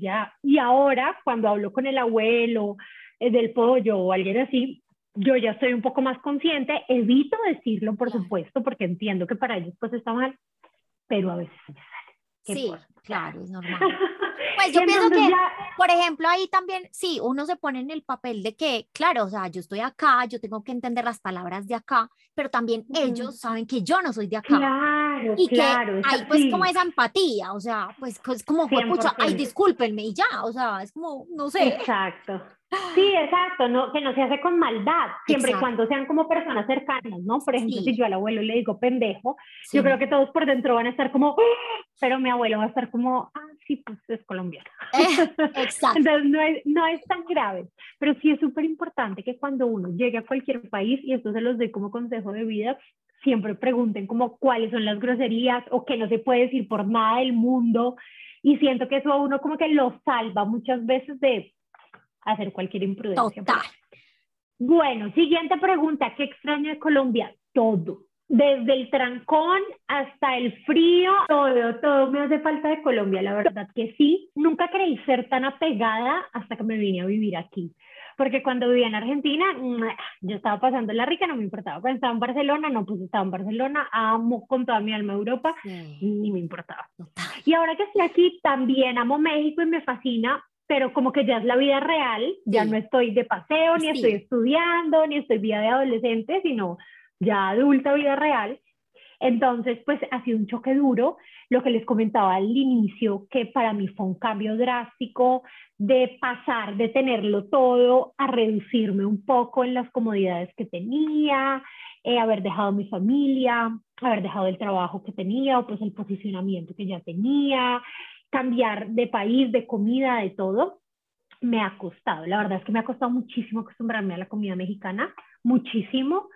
ya. Y ahora, cuando hablo con el abuelo eh, del pollo o alguien así, yo ya estoy un poco más consciente, evito decirlo, por supuesto, porque entiendo que para ellos pues está mal, pero a veces me sale. sí, claro, es normal. Pues yo pienso que, por ejemplo, ahí también, sí, uno se pone en el papel de que, claro, o sea, yo estoy acá, yo tengo que entender las palabras de acá, pero también ellos saben que yo no soy de acá. Claro, y claro. Que hay pues como esa empatía, o sea, pues es como, pucha, ay, discúlpenme y ya, o sea, es como, no sé. Exacto. Sí, exacto, no, que no se hace con maldad, siempre y cuando sean como personas cercanas, ¿no? Por ejemplo, si yo al abuelo le digo pendejo, yo creo que todos por dentro van a estar como, ¡Ah!", pero mi abuelo va a estar como, ah, sí, pues es colombiano. exacto. Entonces no es, no es tan grave, pero sí es súper importante que cuando uno llegue a cualquier país, y esto se los doy como consejo de vida, siempre pregunten como cuáles son las groserías o que no se puede decir por nada del mundo. Y siento que eso a uno como que lo salva muchas veces de hacer cualquier imprudencia. Total. Bueno, siguiente pregunta, ¿qué extraño de Colombia? Todo. Desde el trancón hasta el frío, todo, todo me hace falta de Colombia, la verdad que sí. Nunca creí ser tan apegada hasta que me vine a vivir aquí. Porque cuando vivía en Argentina, yo estaba pasando la rica, no me importaba. Cuando estaba en Barcelona, no, pues estaba en Barcelona, amo con toda mi alma Europa, ni me importaba. Y ahora que estoy aquí, también amo México y me fascina, pero como que ya es la vida real, ya no estoy de paseo, ni estoy estudiando, ni estoy vida de adolescente, sino ya adulta vida real. Entonces, pues ha sido un choque duro. Lo que les comentaba al inicio, que para mí fue un cambio drástico de pasar de tenerlo todo a reducirme un poco en las comodidades que tenía, eh, haber dejado mi familia, haber dejado el trabajo que tenía o pues el posicionamiento que ya tenía, cambiar de país, de comida, de todo, me ha costado. La verdad es que me ha costado muchísimo acostumbrarme a la comida mexicana, muchísimo.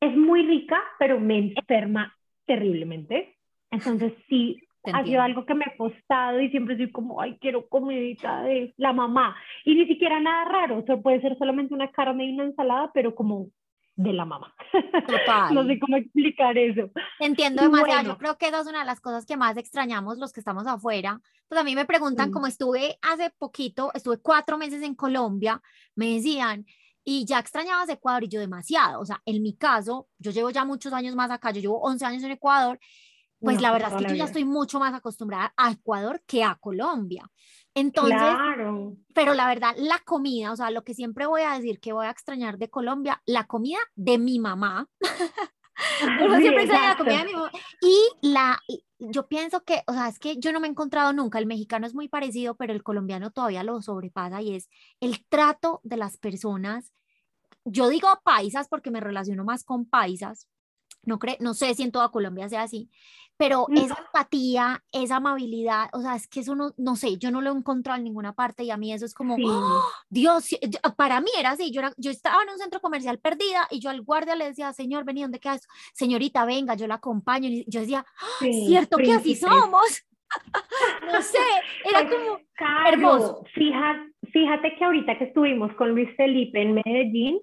Es muy rica, pero me enferma terriblemente. Entonces sí, ha sido algo que me ha costado y siempre soy como, ay, quiero comidita de la mamá. Y ni siquiera nada raro, o sea, puede ser solamente una carne y una ensalada, pero como de la mamá. Total. no sé cómo explicar eso. Entiendo demasiado. Yo creo que esa es una de las cosas que más extrañamos los que estamos afuera. Pues a mí me preguntan, como estuve hace poquito, estuve cuatro meses en Colombia, me decían, y ya extrañabas Ecuador y yo demasiado. O sea, en mi caso, yo llevo ya muchos años más acá, yo llevo 11 años en Ecuador pues la verdad es que yo ya estoy mucho más acostumbrada a Ecuador que a Colombia. Entonces, pero la verdad, la comida, o sea, lo que siempre voy a decir que voy a extrañar de Colombia, la comida de mi mamá. siempre la comida de mi mamá. Y la, yo pienso que, o sea, es que yo no me he encontrado nunca, el mexicano es muy parecido, pero el colombiano todavía lo sobrepasa y es el trato de las personas. Yo digo paisas porque me relaciono más con paisas, no, creo, no sé si en toda Colombia sea así, pero esa empatía, esa amabilidad, o sea, es que eso no, no sé, yo no lo he encontrado en ninguna parte y a mí eso es como, ¡Oh! Dios, para mí era así, yo, yo estaba en un centro comercial perdida y yo al guardia le decía, señor, vení, ¿dónde quedas? Señorita, venga, yo la acompaño. Y yo decía, ¡Ah! cierto que así somos. no sé, era pues, como hermoso. Fíjate, fíjate que ahorita que estuvimos con Luis Felipe en Medellín,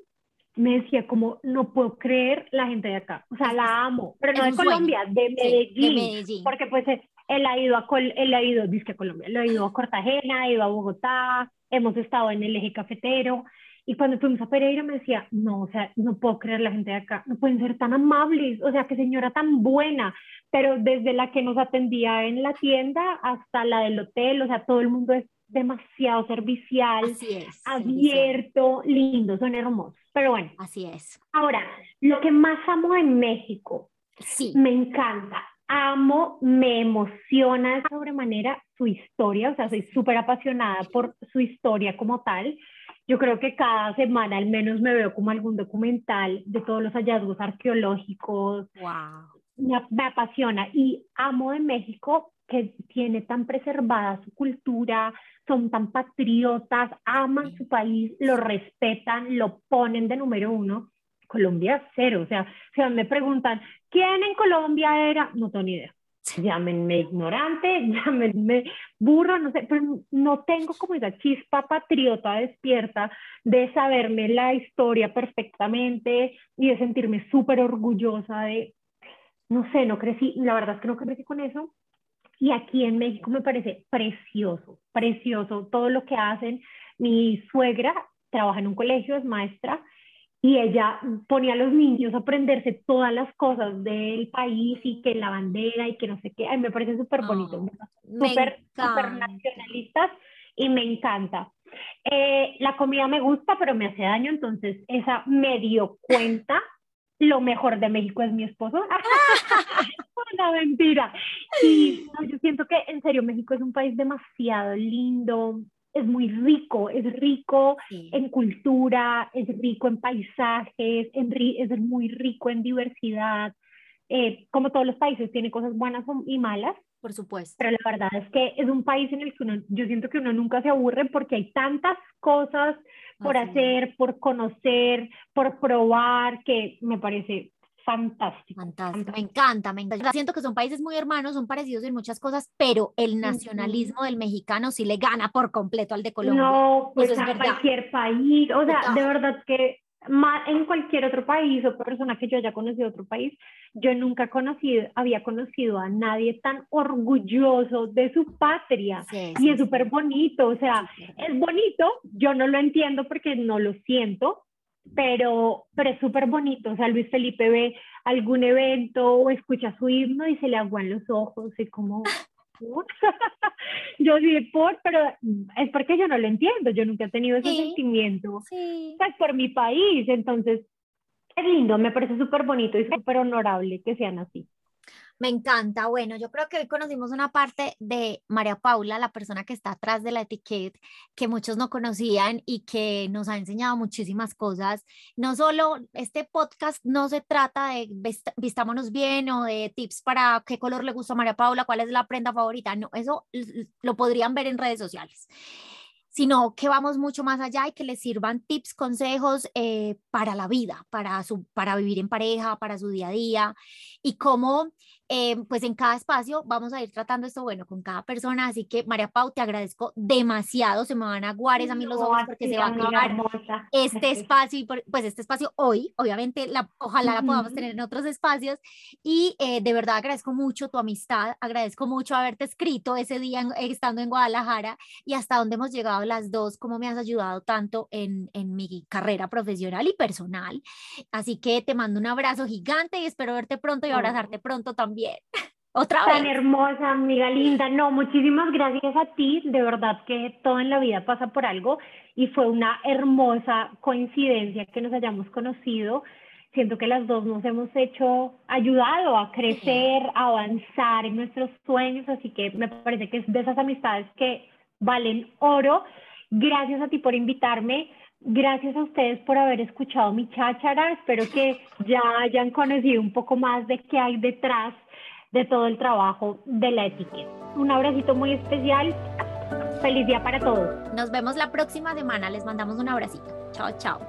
me decía como, no puedo creer la gente de acá, o sea, la amo, pero no de Colombia, de Medellín, porque pues él ha ido a, él ha ido, dice a Colombia, él ha ido a Cartagena, ha ido a Bogotá, hemos estado en el eje cafetero, Y cuando fuimos a Pereira me decía, no, o sea, no puedo creer la gente de acá, no pueden ser tan amables, o sea, qué señora tan buena, pero desde la que nos atendía en la tienda hasta la del hotel, o sea, todo el mundo es demasiado servicial, abierto, lindo, son hermosos. Pero bueno. Así es. Ahora, lo que más amo en México, sí. me encanta, amo, me emociona de sobremanera su historia, o sea, soy súper apasionada por su historia como tal. Yo creo que cada semana al menos me veo como algún documental de todos los hallazgos arqueológicos. Wow. Me, me apasiona y amo de México que tiene tan preservada su cultura, son tan patriotas, aman su país, lo respetan, lo ponen de número uno. Colombia cero, o sea, si me preguntan, ¿quién en Colombia era? No tengo ni idea. Llámenme ignorante, llámenme burro, no sé, pero no tengo como esa chispa patriota despierta de saberme la historia perfectamente y de sentirme súper orgullosa de, no sé, no crecí, la verdad es que no crecí con eso, y aquí en México me parece precioso, precioso todo lo que hacen. Mi suegra trabaja en un colegio, es maestra, y ella ponía a los niños a aprenderse todas las cosas del país y que la bandera y que no sé qué. Ay, me parece súper bonito, súper nacionalistas y me encanta. Eh, la comida me gusta, pero me hace daño, entonces esa medio cuenta. Lo mejor de México es mi esposo. una mentira. Y yo siento que en serio México es un país demasiado lindo, es muy rico, es rico en cultura, es rico en paisajes, es muy rico en diversidad. Eh, como todos los países, tiene cosas buenas y malas. Por supuesto. Pero la verdad es que es un país en el que uno, yo siento que uno nunca se aburre porque hay tantas cosas por hacer, por conocer, por probar, que me parece fantástico. Fantástico, me encanta, me encanta. Siento que son países muy hermanos, son parecidos en muchas cosas, pero el nacionalismo del mexicano sí le gana por completo al de Colombia. No, pues Eso a cualquier país, o sea, de verdad que en cualquier otro país o persona que yo haya conocido otro país, yo nunca conocido, había conocido a nadie tan orgulloso de su patria. Y es súper bonito, o sea, es bonito, yo no lo entiendo porque no lo siento, pero, pero es súper bonito. O sea, Luis Felipe ve algún evento o escucha su himno y se le aguan los ojos y como... yo sí, por, pero es porque yo no lo entiendo, yo nunca he tenido ese sentimiento, sí. pues por mi país, entonces es lindo, me parece súper bonito y súper honorable que sean así. Me encanta. Bueno, yo creo que hoy conocimos una parte de María Paula, la persona que está atrás de la etiqueta, que muchos no conocían y que nos ha enseñado muchísimas cosas. No solo este podcast no se trata de vistámonos bien o de tips para qué color le gusta a María Paula, cuál es la prenda favorita. No, eso lo podrían ver en redes sociales sino que vamos mucho más allá y que les sirvan tips, consejos eh, para la vida, para, su, para vivir en pareja, para su día a día y cómo eh, pues en cada espacio vamos a ir tratando esto, bueno, con cada persona. Así que María Pau, te agradezco demasiado. Se me van a guares a mí los ojos porque se va a acabar este espacio y pues este espacio hoy, obviamente, la, ojalá la podamos tener en otros espacios. Y eh, de verdad agradezco mucho tu amistad, agradezco mucho haberte escrito ese día estando en Guadalajara y hasta dónde hemos llegado las dos, cómo me has ayudado tanto en, en mi carrera profesional y personal. Así que te mando un abrazo gigante y espero verte pronto y abrazarte pronto también bien. Otra vez. Tan hermosa, amiga linda. No, muchísimas gracias a ti. De verdad que todo en la vida pasa por algo y fue una hermosa coincidencia que nos hayamos conocido. Siento que las dos nos hemos hecho, ayudado a crecer, a avanzar en nuestros sueños, así que me parece que es de esas amistades que valen oro. Gracias a ti por invitarme. Gracias a ustedes por haber escuchado mi cháchara. Espero que ya hayan conocido un poco más de qué hay detrás de todo el trabajo de la etiqueta. Un abracito muy especial. Feliz día para todos. Nos vemos la próxima semana. Les mandamos un abracito. Chao, chao.